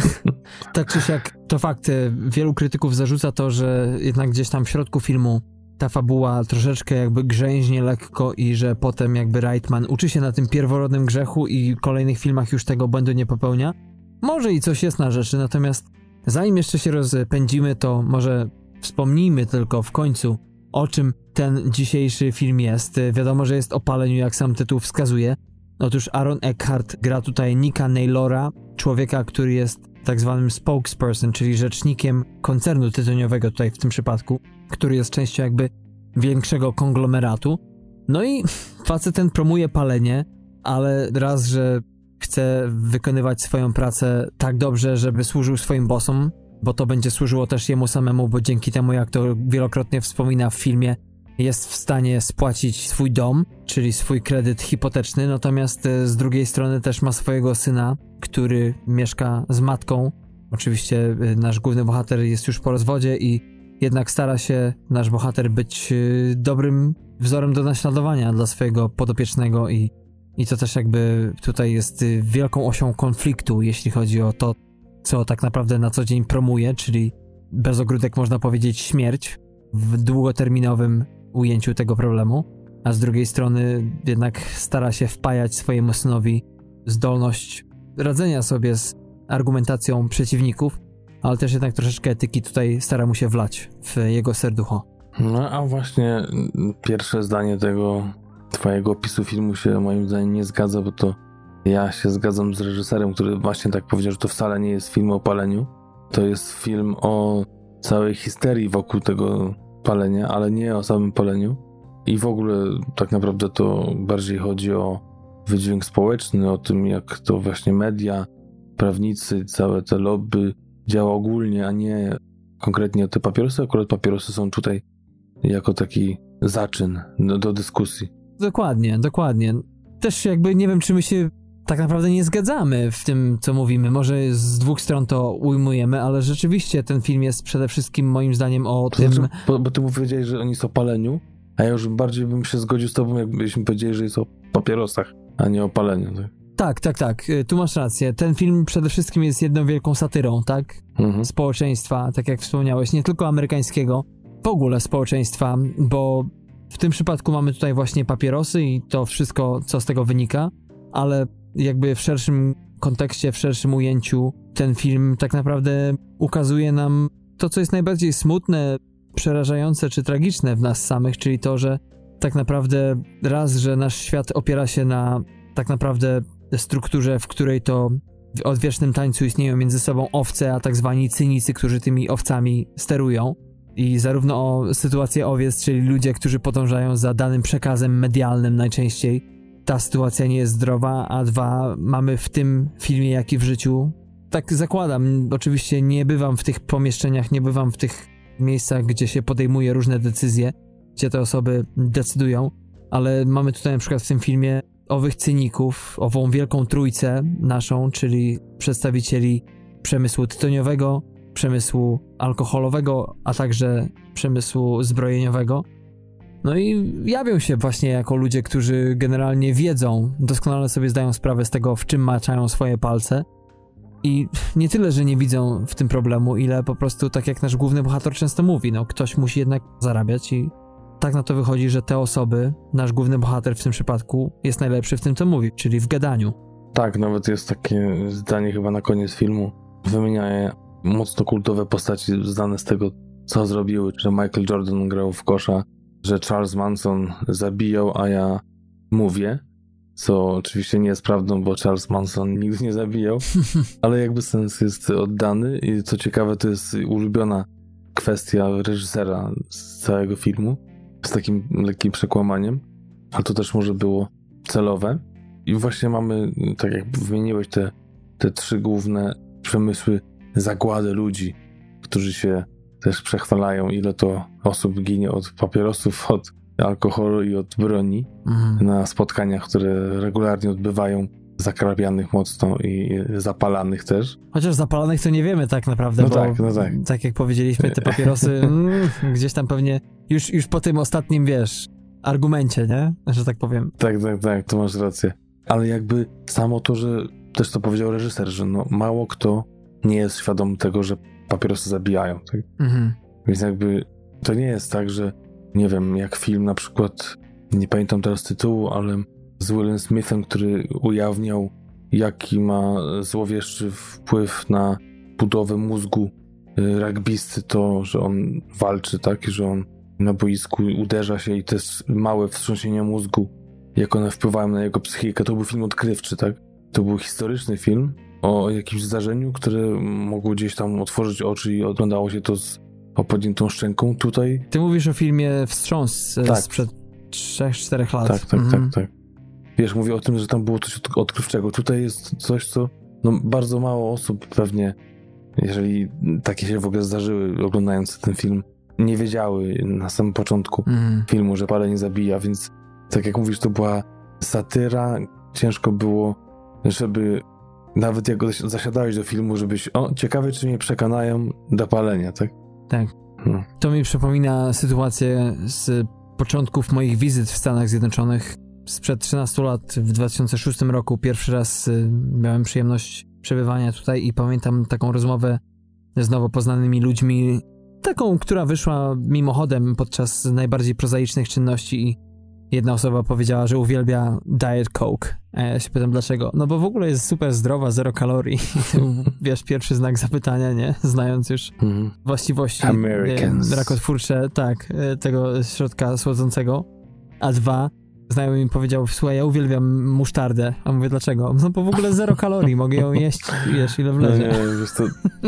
S1: tak czy siak, to fakt. Wielu krytyków zarzuca to, że jednak gdzieś tam w środku filmu ta fabuła troszeczkę jakby grzęźnie lekko i że potem jakby Reitman uczy się na tym pierworodnym grzechu i w kolejnych filmach już tego błędu nie popełnia. Może i coś jest na rzeczy, natomiast zanim jeszcze się rozpędzimy, to może wspomnijmy tylko w końcu, o czym ten dzisiejszy film jest. Wiadomo, że jest o paleniu, jak sam tytuł wskazuje. Otóż Aaron Eckhart gra tutaj Nika Naylora, człowieka, który jest tak zwanym spokesperson, czyli rzecznikiem koncernu tytoniowego tutaj w tym przypadku, który jest częścią jakby większego konglomeratu. No i facet ten promuje palenie, ale raz, że chce wykonywać swoją pracę tak dobrze, żeby służył swoim bossom, bo to będzie służyło też jemu samemu, bo dzięki temu, jak to wielokrotnie wspomina w filmie, jest w stanie spłacić swój dom, czyli swój kredyt hipoteczny, natomiast e, z drugiej strony też ma swojego syna, który mieszka z matką. Oczywiście e, nasz główny bohater jest już po rozwodzie i jednak stara się nasz bohater być e, dobrym wzorem do naśladowania dla swojego podopiecznego i, i to też jakby tutaj jest wielką osią konfliktu, jeśli chodzi o to, co tak naprawdę na co dzień promuje, czyli bez ogródek można powiedzieć śmierć w długoterminowym ujęciu tego problemu, a z drugiej strony jednak stara się wpajać swojemu synowi zdolność radzenia sobie z argumentacją przeciwników, ale też jednak troszeczkę etyki tutaj stara mu się wlać w jego serducho.
S2: No a właśnie pierwsze zdanie tego twojego opisu filmu się moim zdaniem nie zgadza, bo to ja się zgadzam z reżyserem, który właśnie tak powiedział, że to wcale nie jest film o paleniu. To jest film o całej histerii wokół tego palenia, ale nie o samym paleniu. I w ogóle tak naprawdę to bardziej chodzi o wydźwięk społeczny, o tym, jak to właśnie media, prawnicy, całe te lobby działa ogólnie, a nie konkretnie o te papierosy. Akurat papierosy są tutaj jako taki zaczyn do, do dyskusji.
S1: Dokładnie, dokładnie. Też jakby nie wiem, czy my się tak naprawdę nie zgadzamy w tym, co mówimy. Może z dwóch stron to ujmujemy, ale rzeczywiście ten film jest przede wszystkim moim zdaniem o to tym... Znaczy,
S2: bo, bo ty mu powiedziałeś, że on jest o paleniu, a ja już bardziej bym się zgodził z tobą, jakbyśmy powiedzieli, że jest o papierosach, a nie o paleniu. Tak?
S1: Tak, tak, tak. Y, tu masz rację. Ten film przede wszystkim jest jedną wielką satyrą, tak? Mhm. Społeczeństwa, tak jak wspomniałeś, nie tylko amerykańskiego, w ogóle społeczeństwa, bo w tym przypadku mamy tutaj właśnie papierosy i to wszystko, co z tego wynika, ale jakby w szerszym kontekście, w szerszym ujęciu ten film tak naprawdę ukazuje nam to, co jest najbardziej smutne, przerażające czy tragiczne w nas samych, czyli to, że tak naprawdę raz, że nasz świat opiera się na tak naprawdę strukturze, w której to w odwiecznym tańcu istnieją między sobą owce, a tak zwani cynicy, którzy tymi owcami sterują. I zarówno o sytuację owiec, czyli ludzie, którzy podążają za danym przekazem medialnym najczęściej, ta sytuacja nie jest zdrowa, a dwa, mamy w tym filmie, jak i w życiu, tak zakładam, oczywiście nie bywam w tych pomieszczeniach, nie bywam w tych miejscach, gdzie się podejmuje różne decyzje, gdzie te osoby decydują, ale mamy tutaj na przykład w tym filmie owych cyników, ową wielką trójcę naszą, czyli przedstawicieli przemysłu tytoniowego, przemysłu alkoholowego, a także przemysłu zbrojeniowego, no i jawią się właśnie jako ludzie, którzy generalnie wiedzą, doskonale sobie zdają sprawę z tego, w czym maczają swoje palce. i nie tyle, że nie widzą w tym problemu, ile po prostu, tak jak nasz główny bohater często mówi, no ktoś musi jednak zarabiać i tak na to wychodzi, że te osoby, nasz główny bohater w tym przypadku, jest najlepszy w tym, co mówi, czyli w gadaniu.
S2: Tak, nawet jest takie zdanie chyba na koniec filmu. Wymienia mocno kultowe postaci znane z tego, co zrobiły, że Michael Jordan grał w kosza, że Charles Manson zabijał, a ja mówię, co oczywiście nie jest prawdą, bo Charles Manson nigdy nie zabijał, ale jakby sens jest oddany i co ciekawe, to jest ulubiona kwestia reżysera z całego filmu, z takim lekkim przekłamaniem, ale to też może było celowe. I właśnie mamy, tak jak wymieniłeś, te, te trzy główne przemysły zagłady ludzi, którzy się też przechwalają, ile to osób ginie od papierosów, od alkoholu i od broni mhm. na spotkaniach, które regularnie odbywają, zakrabianych mocno i zapalanych też.
S1: Chociaż zapalanych to nie wiemy tak naprawdę, no bo tak, no tak. tak jak powiedzieliśmy, te papierosy mm, gdzieś tam pewnie już, już po tym ostatnim, wiesz, argumencie, nie? Że tak powiem.
S2: Tak, tak, tak, to masz rację. Ale jakby samo to, że też to powiedział reżyser, że no mało kto nie jest świadom tego, że papierosy zabijają. Tak? Mhm. Więc jakby to nie jest tak, że nie wiem, jak film na przykład, nie pamiętam teraz tytułu, ale z Willem Smithem, który ujawniał, jaki ma złowieszczy wpływ na budowę mózgu y, rugbysty, to, że on walczy, tak, że on na boisku uderza się i te małe wstrząsienia mózgu, jak one wpływają na jego psychikę. To był film odkrywczy, tak? To był historyczny film o jakimś zdarzeniu, które mogło gdzieś tam otworzyć oczy i oglądało się to z opodniętą szczęką. Tutaj...
S1: Ty mówisz o filmie Wstrząs tak. sprzed 3-4 lat.
S2: Tak, tak, mhm. tak, tak. Wiesz, mówię o tym, że tam było coś odkrywczego. Tutaj jest coś, co no, bardzo mało osób pewnie, jeżeli takie się w ogóle zdarzyły oglądając ten film, nie wiedziały na samym początku mm. filmu, że palenie zabija, więc tak jak mówisz, to była satyra. Ciężko było, żeby nawet jak zasiadałeś do filmu, żebyś, o, ciekawe, czy mnie przekonają do palenia, tak?
S1: Tak. Hmm. To mi przypomina sytuację z początków moich wizyt w Stanach Zjednoczonych. Sprzed 13 lat, w 2006 roku, pierwszy raz y, miałem przyjemność przebywania tutaj i pamiętam taką rozmowę z nowo poznanymi ludźmi, taką, która wyszła mimochodem podczas najbardziej prozaicznych czynności i jedna osoba powiedziała, że uwielbia Diet Coke. A ja się pytam dlaczego. No bo w ogóle jest super zdrowa, zero kalorii. Wiesz, pierwszy znak zapytania, nie? Znając już mm. właściwości
S2: Americans.
S1: rakotwórcze, tak, e, tego środka słodzącego. A dwa, znajomy mi powiedział, słuchaj, ja uwielbiam musztardę. A mówię, dlaczego? No bo w ogóle zero kalorii, mogę ją jeść, wiesz, ile wlezie. No nie, to...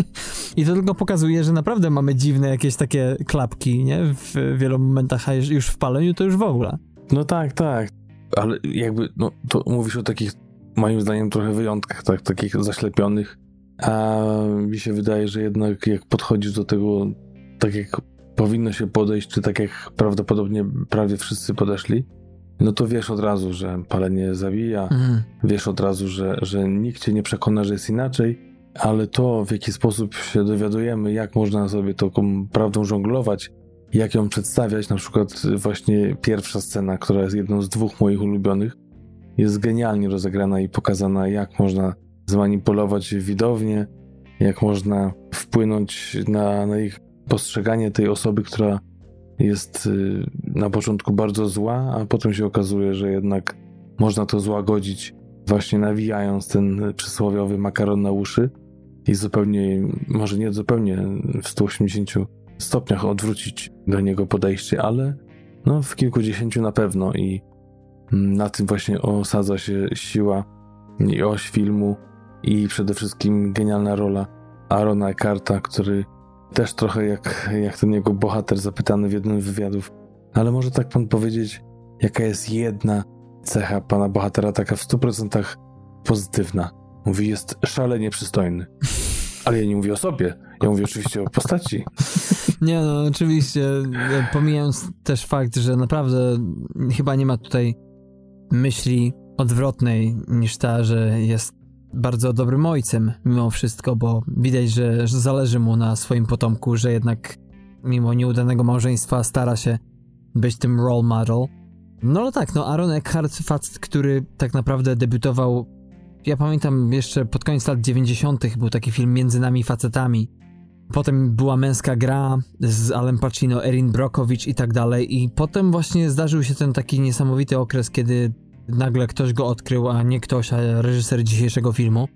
S1: I to tylko pokazuje, że naprawdę mamy dziwne jakieś takie klapki, nie? W wielu momentach, a już w paleniu to już w ogóle.
S2: No tak, tak. Ale jakby, no to mówisz o takich, moim zdaniem, trochę wyjątkach, tak, takich zaślepionych. A mi się wydaje, że jednak jak podchodzisz do tego tak jak powinno się podejść, czy tak jak prawdopodobnie prawie wszyscy podeszli, no to wiesz od razu, że palenie zabija, mhm. wiesz od razu, że, że nikt cię nie przekona, że jest inaczej, ale to w jaki sposób się dowiadujemy, jak można sobie taką prawdą żonglować, jak ją przedstawiać. Na przykład właśnie pierwsza scena, która jest jedną z dwóch moich ulubionych, jest genialnie rozegrana i pokazana, jak można zmanipulować widownię, jak można wpłynąć na, na ich postrzeganie tej osoby, która jest y, na początku bardzo zła, a potem się okazuje, że jednak można to złagodzić właśnie nawijając ten przysłowiowy makaron na uszy i zupełnie, może nie zupełnie w 180 stopniach odwrócić do niego podejście, ale no, w kilkudziesięciu na pewno i na tym właśnie osadza się siła i oś filmu i przede wszystkim genialna rola Arona Eckharta, który też trochę jak, jak ten jego bohater zapytany w jednym z wywiadów. Ale może tak pan powiedzieć, jaka jest jedna cecha pana bohatera, taka w 100% pozytywna. Mówi, jest szalenie przystojny. Ale ja nie mówię o sobie, ja mówię oczywiście o postaci.
S1: Nie no, oczywiście, pomijając też fakt, że naprawdę chyba nie ma tutaj myśli odwrotnej niż ta, że jest bardzo dobrym ojcem mimo wszystko, bo widać, że, że zależy mu na swoim potomku, że jednak mimo nieudanego małżeństwa stara się być tym role model. No ale tak, no Aaron Eckhart, facet, który tak naprawdę debiutował Ja pamiętam jeszcze pod koniec lat 90. był taki film Między nami facetami. Potem była męska gra z Alem Pacino, Erin Brockovich i tak dalej. I potem właśnie zdarzył się ten taki niesamowity okres, kiedy nagle ktoś go odkrył, a nie ktoś, a reżyser dzisiejszego filmu.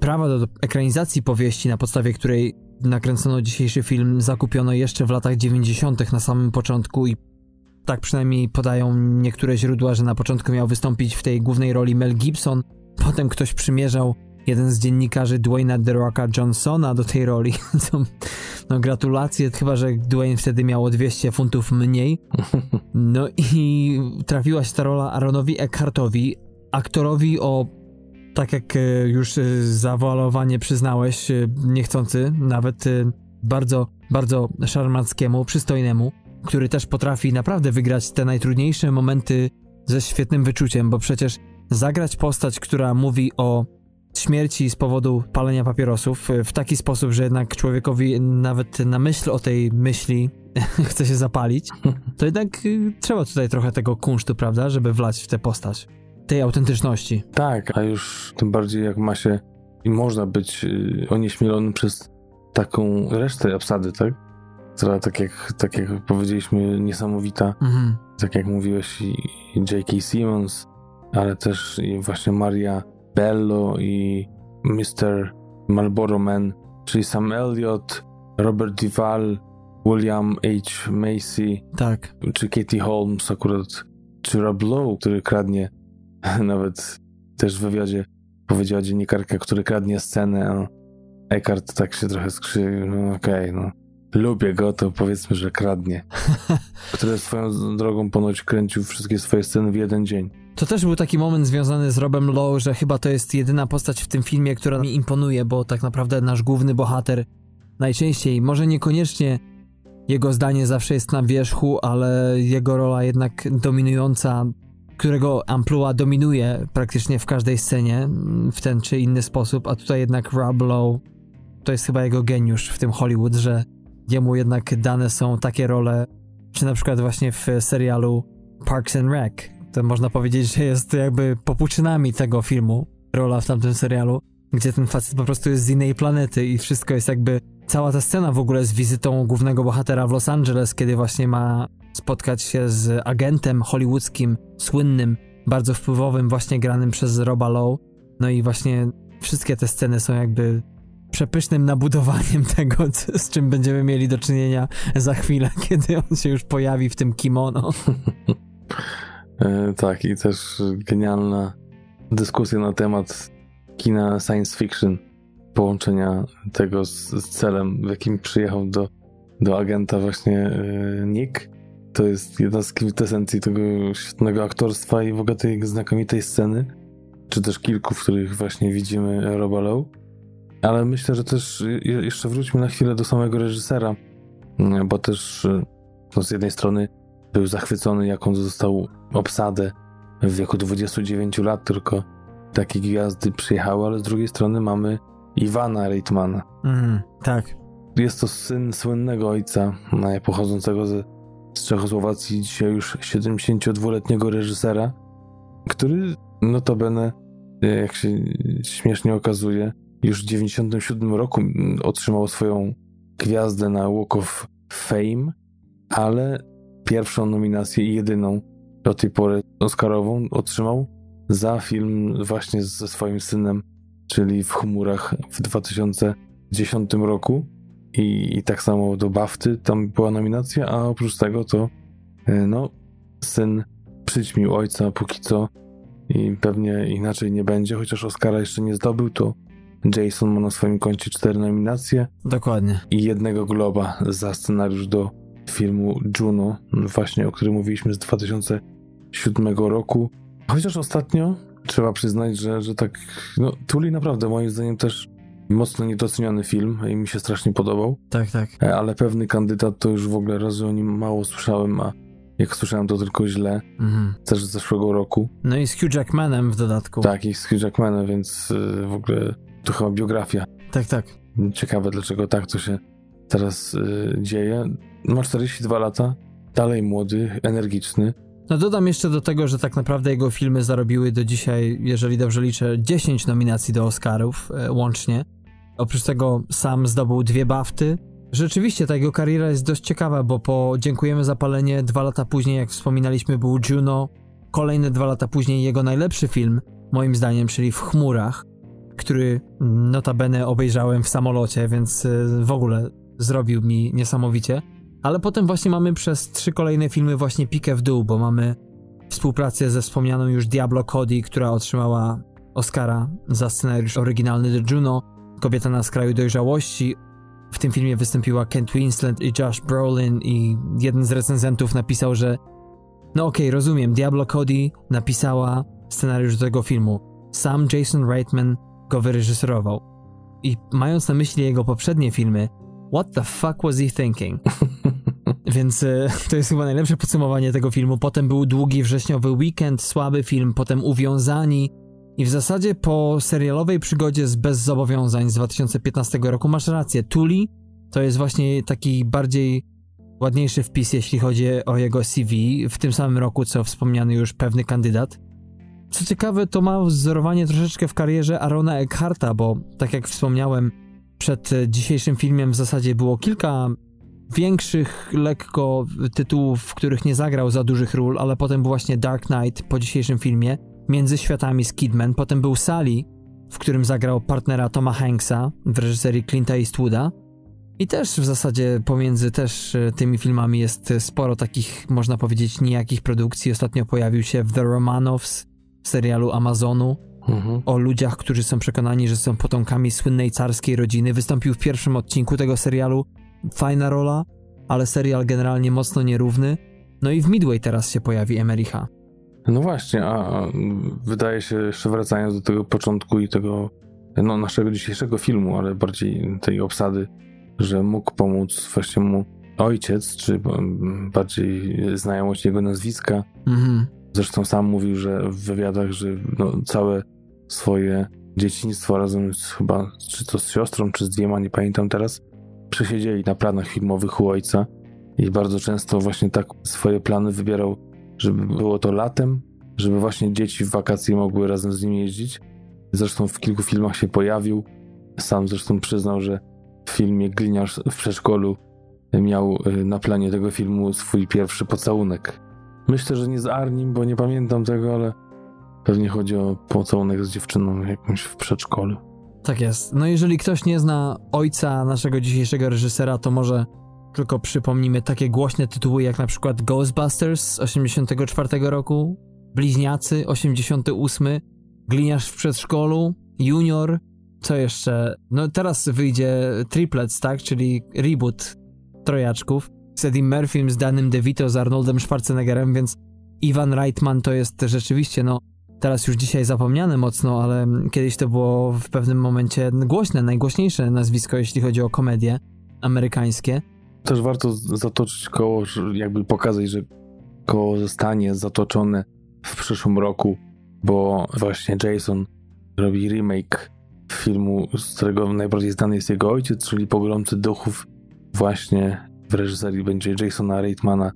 S1: Prawa do ekranizacji powieści, na podstawie której nakręcono dzisiejszy film, zakupiono jeszcze w latach 90. na samym początku i tak przynajmniej podają niektóre źródła, że na początku miał wystąpić w tej głównej roli Mel Gibson, potem ktoś przymierzał jeden z dziennikarzy Dwayna The Rocka Johnsona do tej roli. no gratulacje, chyba że Dwayne wtedy miało 200 funtów mniej. No i trafiła się ta rola Aaronowi Eckhartowi, aktorowi o tak jak e, już e, zawalowanie przyznałeś, e, niechcący, nawet bardzo, bardzo szarmackiemu, przystojnemu, który też potrafi naprawdę wygrać te najtrudniejsze momenty ze świetnym wyczuciem, bo przecież zagrać postać, która mówi o śmierci z powodu palenia papierosów w taki sposób, że jednak człowiekowi nawet na myśl o tej myśli chce się zapalić, to jednak trzeba tutaj trochę tego kunsztu, prawda, żeby wlać w tę postać tej autentyczności.
S2: Tak, a już tym bardziej jak ma się i można być y, onieśmielonym przez taką resztę obsady, tak? Która, tak jak, tak jak powiedzieliśmy, niesamowita. Mhm. Tak jak mówiłeś, i, J.K. Simmons, ale też i właśnie Maria Bello i Mr. Marlboro Man, czyli Sam Elliott, Robert Duvall, William H. Macy,
S1: tak.
S2: czy Katie Holmes akurat, czy Rob Lowe, który kradnie Nawet też w wywiadzie powiedziała dziennikarka, który kradnie scenę, a Eckhart tak się trochę skrzywił, no okej, okay, no. Lubię go, to powiedzmy, że kradnie. Który swoją drogą ponoć kręcił wszystkie swoje sceny w jeden dzień.
S1: To też był taki moment związany z Robem Lowe, że chyba to jest jedyna postać w tym filmie, która mi imponuje, bo tak naprawdę nasz główny bohater najczęściej, może niekoniecznie jego zdanie zawsze jest na wierzchu, ale jego rola jednak dominująca którego amplua dominuje praktycznie w każdej scenie mm, w ten czy inny sposób, a tutaj jednak Rob Lowe to jest chyba jego geniusz w tym Hollywood, że jemu jednak dane są takie role, czy na przykład właśnie w serialu Parks and Rec. To można powiedzieć, że jest jakby popłuczynami tego filmu, rola w tamtym serialu, gdzie ten facet po prostu jest z innej planety i wszystko jest jakby cała ta scena w ogóle z wizytą głównego bohatera w Los Angeles, kiedy właśnie ma spotkać się z agentem hollywoodzkim, słynnym, bardzo wpływowym, właśnie granym przez Roba Lowe. No i właśnie wszystkie te sceny są jakby przepysznym nabudowaniem tego, z czym będziemy mieli do czynienia za chwilę, kiedy on się już pojawi w tym kimono.
S2: e, tak, i też genialna dyskusja na temat kina science fiction, połączenia tego z, z celem, w jakim przyjechał do, do agenta właśnie e, Nick to jest jedna z kwintesencji tego świetnego aktorstwa i w ogóle tej znakomitej sceny, czy też kilku, w których właśnie widzimy Roba Lowe. Ale myślę, że też jeszcze wróćmy na chwilę do samego reżysera, bo też no z jednej strony był zachwycony, jaką został obsadę w wieku 29 lat, tylko takie gwiazdy przyjechały, ale z drugiej strony mamy Iwana Reitmana.
S1: Mm, tak.
S2: Jest to syn słynnego ojca, pochodzącego ze z Czechosłowacji, dzisiaj już 72-letniego reżysera, który notabene, jak się śmiesznie okazuje, już w 97 roku otrzymał swoją gwiazdę na Walk of Fame, ale pierwszą nominację i jedyną do tej pory Oscarową otrzymał za film właśnie ze swoim synem, czyli w chmurach w 2010 roku. I, I tak samo do Bafty tam była nominacja, a oprócz tego to e, no, syn przyćmił ojca póki co i pewnie inaczej nie będzie, chociaż Oscara jeszcze nie zdobył, to Jason ma na swoim koncie cztery nominacje.
S1: Dokładnie.
S2: I jednego globa za scenariusz do filmu Juno, właśnie o którym mówiliśmy z 2007 roku. Chociaż ostatnio trzeba przyznać, że, że tak, no, Tuli naprawdę moim zdaniem też mocno niedoceniony film i mi się strasznie podobał.
S1: Tak, tak.
S2: E, ale pewny kandydat to już w ogóle razy o nim mało słyszałem, a jak słyszałem to tylko źle. Mhm. Też z zeszłego roku.
S1: No i z Hugh Jackmanem w dodatku.
S2: Tak, i z Hugh Jackmanem, więc e, w ogóle to chyba biografia.
S1: Tak, tak.
S2: Ciekawe dlaczego tak to się teraz y, dzieje. Ma 42 lata, dalej młody, energiczny,
S1: No dodam jeszcze do tego, że tak naprawdę jego filmy zarobiły do dzisiaj, jeżeli dobrze liczę, 10 nominacji do Oscarów e, łącznie. Oprócz tego sam zdobył dwie BAFTY. Rzeczywiście ta jego kariera jest dość ciekawa, bo po Dziękujemy za palenie dwa lata później, jak wspominaliśmy, był Juno. Kolejne dwa lata później jego najlepszy film, moim zdaniem, czyli W chmurach, który notabene obejrzałem w samolocie, więc e, w ogóle zrobił mi niesamowicie. Ale potem właśnie mamy przez trzy kolejne filmy właśnie pikę w dół, bo mamy współpracę ze wspomnianą już Diablo Cody, która otrzymała Oscara za scenariusz oryginalny do Juno, Kobieta na skraju dojrzałości. W tym filmie wystąpiła Kent Winslet i Josh Brolin i jeden z recenzentów napisał, że no okej, okay, rozumiem, Diablo Cody napisała scenariusz do tego filmu. Sam Jason Reitman go wyreżyserował. I mając na myśli jego poprzednie filmy, what the fuck was he thinking? Więc e, to jest chyba najlepsze podsumowanie tego filmu. Potem był długi wrześniowy weekend, słaby film, potem Uwiązani. I w zasadzie po serialowej przygodzie z Bez Zobowiązań z 2015 roku masz rację. Tuli to jest właśnie taki bardziej ładniejszy wpis, jeśli chodzi o jego CV, w tym samym roku, co wspomniany już pewny kandydat. Co ciekawe, to ma wzorowanie troszeczkę w karierze Arona Eckharta, bo tak jak wspomniałem, przed dzisiejszym filmem w zasadzie było kilka większych lekko tytułów, w których nie zagrał za dużych ról, ale potem był właśnie Dark Knight po dzisiejszym filmie, Między Światami z Kidman, potem był Sally, w którym zagrał partnera Toma Hanksa w reżyserii Clint'a Eastwooda. I też w zasadzie pomiędzy też e, tymi filmami jest sporo takich, można powiedzieć, nijakich produkcji. Ostatnio pojawił się The Romanovs, serialu Amazonu, mhm. o ludziach, którzy są przekonani, że są potomkami słynnej carskiej rodziny. Wystąpił w pierwszym odcinku tego serialu, fajna rola, ale serial generalnie mocno nierówny. No i w Midway teraz się pojawi Emericha.
S2: No właśnie, a wydaje się, jeszcze wracając do tego początku i tego no, naszego dzisiejszego filmu, ale bardziej tej obsady, że mógł pomóc właśnie mu ojciec, czy bardziej znajomość jego nazwiska. Mhm. Zresztą sam mówił, że w wywiadach, że no, całe swoje dzieciństwo razem z chyba, czy to z siostrą, czy z dwiema, nie pamiętam teraz, przesiedzieli na planach filmowych u ojca i bardzo często właśnie tak swoje plany wybierał, żeby było to latem, żeby właśnie dzieci w wakacje mogły razem z nim jeździć. Zresztą w kilku filmach się pojawił. Sam zresztą przyznał, że w filmie Gliniarz w przedszkolu miał y, na planie tego filmu swój pierwszy pocałunek. Myślę, że nie z Arnim, bo nie pamiętam tego, ale pewnie chodzi o pocałunek z dziewczyną jakąś w przedszkolu.
S1: Tak jest. No jeżeli ktoś nie zna ojca naszego dzisiejszego reżysera, to może tylko przypomnimy takie głośne tytuły jak na przykład Ghostbusters z 84 roku, Bliźniacy 88, Gliniarz w przedszkolu, Junior, co jeszcze? No teraz wyjdzie Triplets, tak? Czyli reboot trojaczków z Eddie Murphym, z Danym DeVito, z Arnoldem Schwarzeneggerem, więc Ivan Reitman to jest rzeczywiście, no teraz już dzisiaj zapomniane mocno, ale kiedyś to było w pewnym momencie głośne, najgłośniejsze nazwisko, jeśli chodzi o komedie amerykańskie.
S2: Też warto zatoczyć koło, jakby pokazać, że koło zostanie zatoczone w przyszłym roku, bo właśnie Jason robi remake filmu, z którego najbardziej znany jest jego ojciec, czyli Pogromcy Duchów. Właśnie w reżyserii będzie Jasona Reitmana,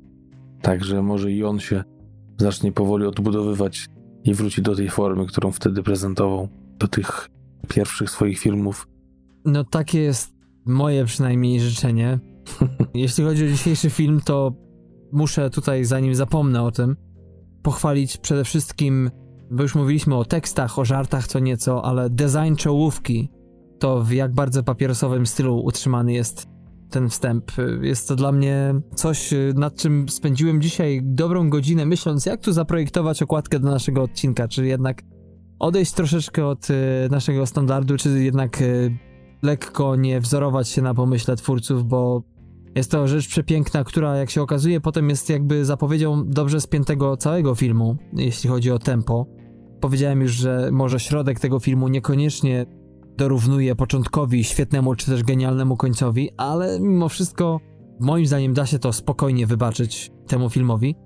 S2: także może i on się zacznie powoli odbudowywać i wróci do tej formy, którą wtedy prezentował, do tych pierwszych swoich filmów.
S1: No takie jest moje przynajmniej życzenie. Jeśli chodzi o dzisiejszy film, to muszę tutaj, zanim zapomnę o tym, pochwalić przede wszystkim, bo już mówiliśmy o tekstach, o żartach co nieco, ale design czołówki, to w jak bardzo papierosowym stylu utrzymany jest ten wstęp. Jest to dla mnie coś, nad czym spędziłem dzisiaj dobrą godzinę, myśląc, jak tu zaprojektować okładkę do naszego odcinka, czy jednak odejść troszeczkę od e, naszego standardu, czy jednak e, lekko nie wzorować się na pomyśle twórców, bo jest to rzecz przepiękna, która jak się okazuje potem jest jakby zapowiedzią dobrze spiętego całego filmu, jeśli chodzi o tempo. Powiedziałem już, że może środek tego filmu niekoniecznie dorównuje początkowi świetnemu czy też genialnemu końcowi, ale mimo wszystko moim zdaniem da się to spokojnie wybaczyć temu filmowi.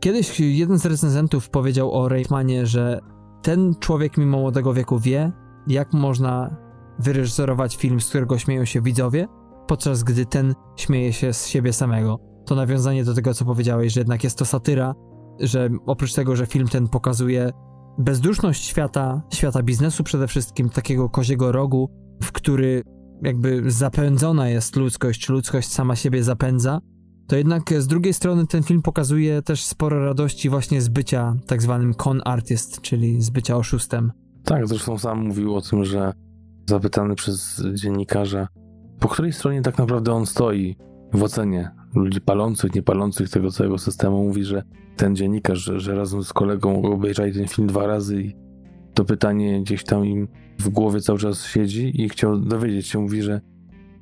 S1: Kiedyś jeden z recenzentów powiedział o Reitmanie, że ten człowiek mimo młodego wieku wie, jak można wyreżyserować film, z którego śmieją się widzowie, podczas gdy ten śmieje się z siebie samego. To nawiązanie do tego, co powiedziałeś, że jednak jest to satyra, że oprócz tego, że film ten pokazuje bezduszność świata, świata biznesu przede wszystkim, takiego koziego rogu, w który jakby zapędzona jest ludzkość, ludzkość sama siebie zapędza, to jednak z drugiej strony ten film pokazuje też sporo radości właśnie z bycia tak zwanym con artist, czyli z bycia oszustem.
S2: Tak, zresztą sam mówił o tym, że zapytany przez dziennikarza, po której stronie tak naprawdę on stoi w ocenie ludzi palących, niepalących tego całego systemu, mówi, że ten dziennikarz, że, że razem z kolegą obejrzeli ten film dwa razy i to pytanie gdzieś tam im w głowie cały czas siedzi i chciał dowiedzieć się, mówi, że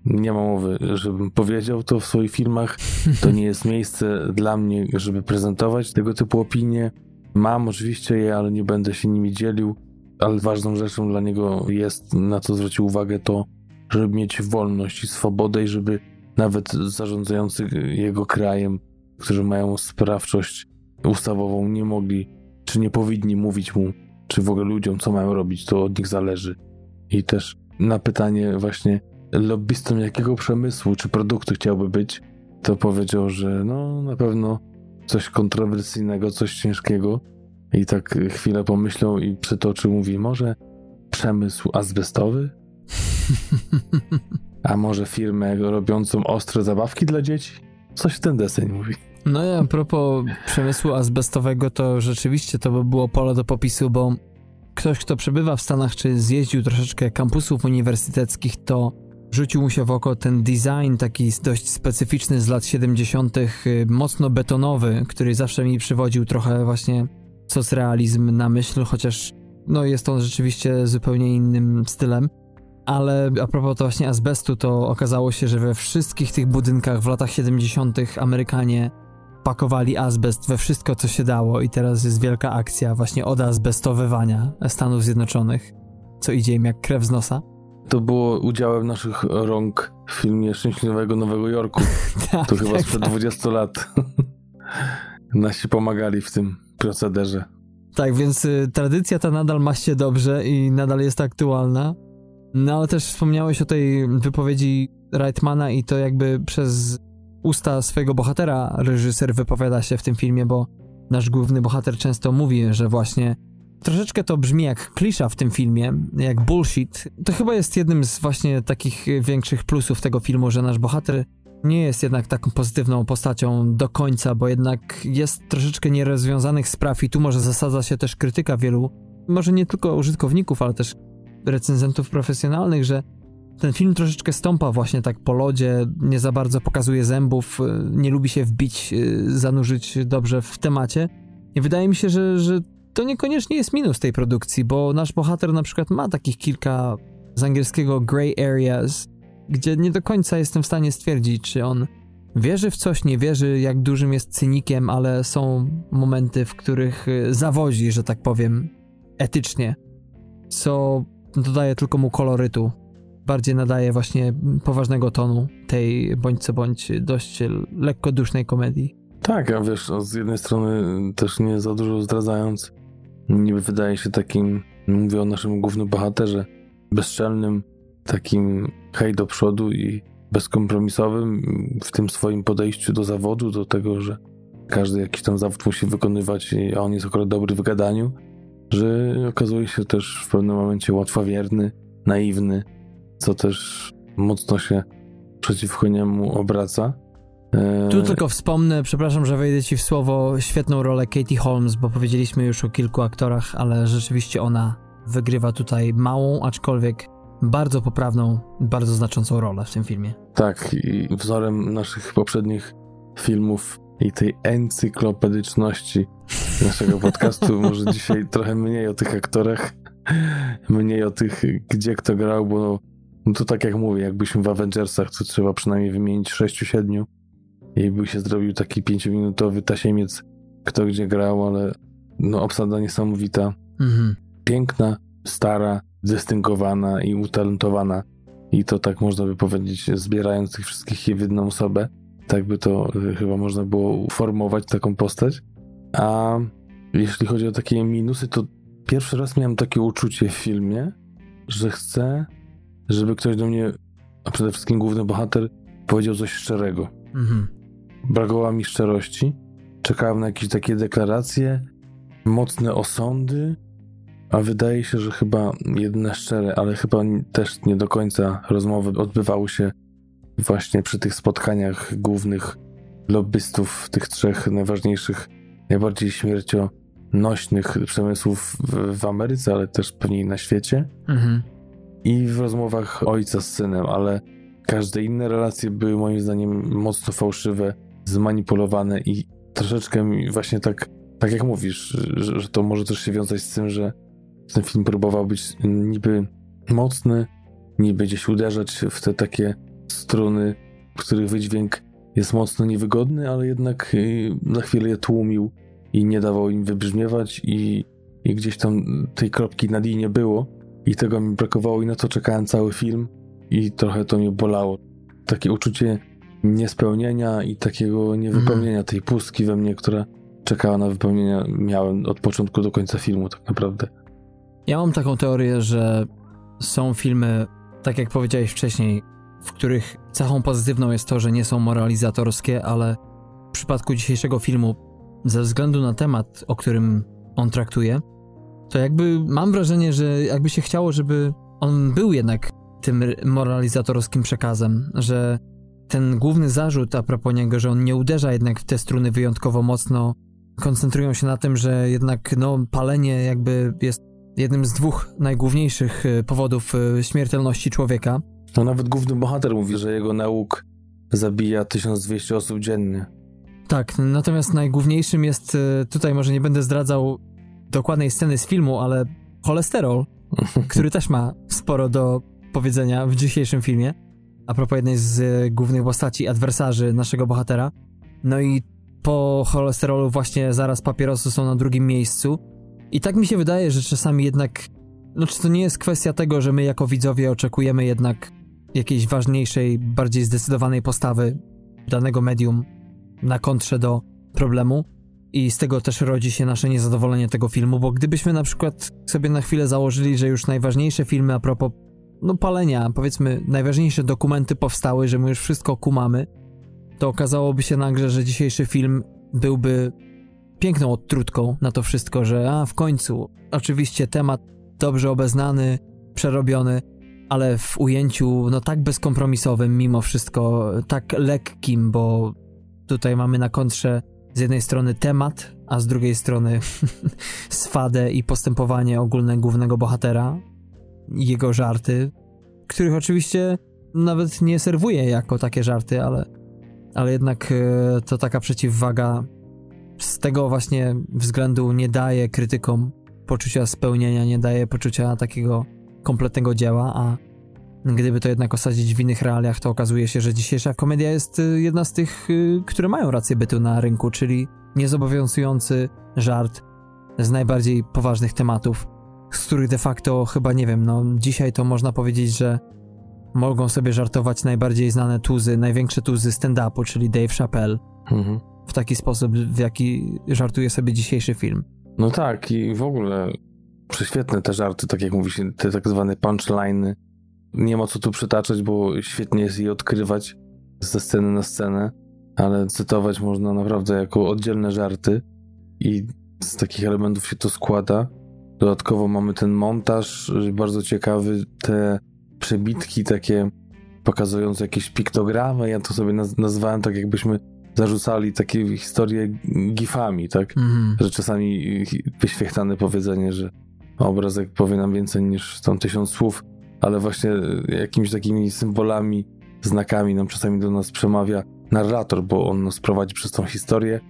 S2: nie ma mowy, żebym powiedział to w swoich filmach. To nie jest miejsce dla mnie, żeby prezentować tego typu opinie. Mam oczywiście je, ale nie będę się nimi dzielił. Ale ważną rzeczą dla niego jest, na co zwrócił uwagę, to, żeby mieć wolność i swobodę i żeby nawet zarządzający jego krajem, którzy mają sprawczość ustawową, nie mogli czy nie powinni mówić mu, czy w ogóle ludziom, co mają robić, to od nich zależy. I też na pytanie właśnie lobbystą jakiego przemysłu czy produktu chciałby być, to powiedział, że no na pewno coś kontrowersyjnego, coś ciężkiego. I tak chwilę pomyślał i przytoczył, mówi, może przemysł azbestowy? A może firmę robiącą ostre zabawki dla dzieci? Coś w ten deseń mówi.
S1: No i a propos przemysłu azbestowego, to rzeczywiście to by było pole do popisu, bo ktoś, kto przebywa w Stanach, czy zjeździł troszeczkę kampusów uniwersyteckich, to rzucił mu się w oko ten design taki dość specyficzny z lat 70., y, mocno betonowy, który zawsze mi przywodził trochę właśnie socrealizm na myśl, chociaż no jest on rzeczywiście zupełnie innym stylem. Ale a propos to właśnie azbestu, to okazało się, że we wszystkich tych budynkach w latach 70. Amerykanie pakowali azbest we wszystko, co się dało, i teraz jest wielka akcja właśnie azbestowywania Stanów Zjednoczonych, co idzie im jak krew z nosa.
S2: To było udziałem naszych rąk w filmie Szczęśliwego Nowego Jorku. tak, to chyba tak, sprzed tak. 20 lat. Nasi pomagali w tym procederze.
S1: Tak, więc y, tradycja ta nadal ma się dobrze i nadal jest aktualna. No ale też wspomniałeś o tej wypowiedzi Reitmana i to jakby przez usta swojego bohatera reżyser wypowiada się w tym filmie, bo nasz główny bohater często mówi, że właśnie troszeczkę to brzmi jak klisza w tym filmie, jak bullshit. To chyba jest jednym z właśnie takich większych plusów tego filmu, że nasz bohater nie jest jednak taką pozytywną postacią do końca, bo jednak jest troszeczkę nierozwiązanych spraw i tu może zasadza się też krytyka wielu, może nie tylko użytkowników, ale też recenzentów profesjonalnych, że ten film troszeczkę stąpa właśnie tak po lodzie, nie za bardzo pokazuje zębów, y, nie lubi się wbić, y, zanurzyć dobrze w temacie. I wydaje mi się, że, że to niekoniecznie jest minus tej produkcji, bo nasz bohater na przykład ma takich kilka z angielskiego grey areas, gdzie nie do końca jestem w stanie stwierdzić, czy on wierzy w coś, nie wierzy, jak dużym jest cynikiem, ale są momenty, w których y, zawodzi, że tak powiem, etycznie, co dodaje tylko mu kolorytu bardziej nadaje właśnie poważnego tonu tej bądź co bądź dość lekko dusznej komedii.
S2: Tak, a wiesz, z jednej strony też nie za dużo zdradzając, niby wydaje się takim, mówię o naszym głównym bohaterze, bezczelnym, takim hej do przodu i bezkompromisowym w tym swoim podejściu do zawodu, do tego, że każdy jakiś tam zawód musi wykonywać, a on jest akurat dobry w gadaniu, że okazuje się też w pewnym momencie łatwowierny, naiwny, co też mocno się przeciwko niemu obraca.
S1: E, tu tylko wspomnę, przepraszam, że wejdę ci w słowo, świetną rolę Katie Holmes, bo powiedzieliśmy już o kilku aktorach, ale rzeczywiście ona wygrywa tutaj małą, aczkolwiek bardzo poprawną, bardzo znaczącą rolę w tym filmie.
S2: Tak, i wzorem naszych poprzednich filmów i tej encyklopedyczności naszego podcastu, może dzisiaj trochę mniej o tych aktorach, mniej o tych, gdzie kto grał, bo no to tak jak mówię, jakbyśmy w Avengersach, to trzeba przynajmniej wymienić 6-7 i by się zrobił taki 5-minutowy tasiemiec, kto gdzie grał, ale no obsada niesamowita. Mhm. Piękna, stara, zdystyngowana i utalentowana. I to tak można by powiedzieć, zbierając tych wszystkich w jedną osobę. Tak by to y, chyba można było uformować taką postać. A jeśli chodzi o takie minusy, to pierwszy raz miałem takie uczucie w filmie, że chcę żeby ktoś do mnie, a przede wszystkim główny bohater, powiedział coś szczerego. Mhm. Brakowało mi szczerości, czekałem na jakieś takie deklaracje, mocne osądy, a wydaje się, że chyba jedne szczere, ale chyba też nie do końca rozmowy odbywały się właśnie przy tych spotkaniach głównych lobbystów tych trzech najważniejszych, najbardziej śmiercionośnych przemysłów w, w Ameryce, ale też pewnie na świecie. Mhm. I w rozmowach ojca z synem, ale każde inne relacje były moim zdaniem mocno fałszywe, zmanipulowane i troszeczkę właśnie tak, tak jak mówisz, że, że to może też się wiązać z tym, że ten film próbował być niby mocny, niby gdzieś uderzać w te takie struny, których wydźwięk jest mocno niewygodny, ale jednak y, na chwilę je tłumił i nie dawał im wybrzmiewać i, i gdzieś tam tej kropki na nie było i tego mi brakowało i na to czekałem cały film i trochę to mnie bolało. Takie uczucie niespełnienia i takiego niewypełnienia tej pustki we mnie, która czekała na wypełnienie miałem od początku do końca filmu tak naprawdę.
S1: Ja mam taką teorię, że są filmy, tak jak powiedziałeś wcześniej, w których cechą pozytywną jest to, że nie są moralizatorskie, ale w przypadku dzisiejszego filmu, ze względu na temat, o którym on traktuje, to jakby mam wrażenie, że jakby się chciało, żeby on był jednak tym moralizatorskim przekazem, że ten główny zarzut a propos niego, że on nie uderza jednak w te struny wyjątkowo mocno, koncentrują się na tym, że jednak no, palenie jakby jest jednym z dwóch najgłówniejszych e, powodów e, śmiertelności człowieka.
S2: No nawet główny bohater mówi, że jego nauk zabija 1200 osób dziennie.
S1: Tak, natomiast najgłówniejszym jest, e, tutaj może nie będę zdradzał dokładnej sceny z filmu, ale cholesterol, który też ma sporo do powiedzenia w dzisiejszym filmie. A propos jednej z głównych postaci, adwersarzy naszego bohatera. No i po cholesterolu właśnie zaraz papierosy są na drugim miejscu. I tak mi się wydaje, że czasami jednak, no czy to nie jest kwestia tego, że my jako widzowie oczekujemy jednak jakiejś ważniejszej, bardziej zdecydowanej postawy danego medium na kontrze do problemu. I z tego też rodzi się nasze niezadowolenie tego filmu, bo gdybyśmy na przykład sobie na chwilę założyli, że już najważniejsze filmy a propos no palenia, powiedzmy najważniejsze dokumenty powstały, że my już wszystko kumamy, to okazałoby się nagle, że dzisiejszy film byłby piękną odtrutką na to wszystko, że a w końcu, oczywiście temat dobrze obeznany, przerobiony, ale w ujęciu no tak bezkompromisowym mimo wszystko, tak lekkim, bo tutaj mamy na kontrze z jednej strony temat, a z drugiej strony swadę i postępowanie ogólne głównego bohatera, jego żarty, których oczywiście nawet nie serwuje jako takie żarty, ale, ale jednak e, to taka przeciwwaga z tego właśnie względu nie daje krytykom poczucia spełnienia, nie daje poczucia takiego kompletnego dzieła, a gdyby to jednak osadzić w innych realiach, to okazuje się, że dzisiejsza komedia jest y, jedna z tych, y, które mają rację bytu na rynku, czyli niezobowiązujący żart z najbardziej poważnych tematów, z których de facto chyba nie wiem, no dzisiaj to można powiedzieć, że mogą sobie żartować najbardziej znane tuzy, największe tuzy stand-upu, czyli Dave Chappelle. Mhm w taki sposób, w jaki żartuje sobie dzisiejszy film.
S2: No tak, i w ogóle prześwietne te żarty, tak jak mówisz, te tak zwane punchliny. Nie ma co tu przytaczać, bo świetnie jest je odkrywać ze sceny na scenę, ale cytować można naprawdę jako oddzielne żarty i z takich elementów się to składa. Dodatkowo mamy ten montaż bardzo ciekawy, te przebitki takie pokazujące jakieś piktogramy. Ja to sobie naz nazwałem tak, jakbyśmy zarzucali takie historie gifami, tak? Mm. Że czasami wyświechtane powiedzenie, że obrazek powie nam więcej niż tam tysiąc słów, ale właśnie jakimiś takimi symbolami, znakami nam czasami do nas przemawia narrator, bo on nas prowadzi przez tą historię.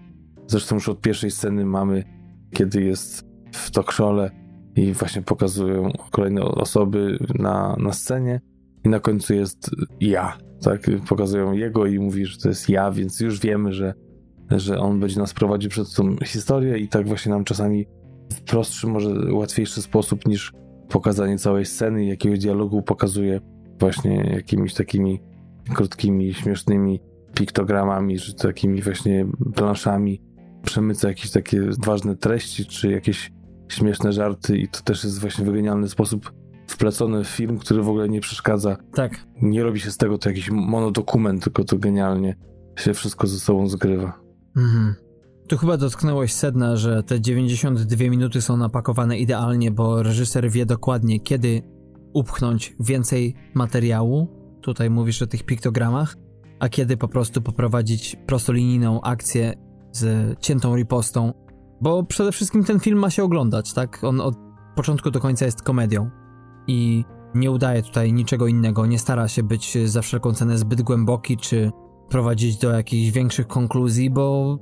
S2: Zresztą już od pierwszej sceny mamy, kiedy jest w tokrzole i właśnie pokazują kolejne osoby na, na scenie i na końcu jest ja, tak? Pokazują jego i mówi, że to jest ja, więc już wiemy, że, że on będzie nas prowadził przez tą historię i tak właśnie nam czasami w prostszy, może łatwiejszy sposób niż pokazanie całej sceny i jakiegoś dialogu pokazuje właśnie jakimiś takimi krótkimi, śmiesznymi piktogramami, czy takimi właśnie planszami przemyca jakieś takie ważne treści, czy jakieś śmieszne żarty i to też jest właśnie w genialny sposób wplecony w film, który w ogóle nie przeszkadza.
S1: Tak.
S2: Nie robi się z tego to jakiś monodokument, tylko to genialnie się wszystko ze sobą zgrywa. Mhm.
S1: Tu chyba dotknąłeś sedna, że te 92 minuty są napakowane idealnie, bo reżyser wie dokładnie, kiedy upchnąć więcej materiału. Tutaj mówisz o tych piktogramach, a kiedy po prostu poprowadzić prostolinijną akcję z ciętą ripostą, bo przede wszystkim ten film ma się oglądać, tak? On od początku do końca jest komedią i nie udaje tutaj niczego innego, nie stara się być za wszelką cenę zbyt głęboki czy prowadzić do jakichś większych konkluzji, bo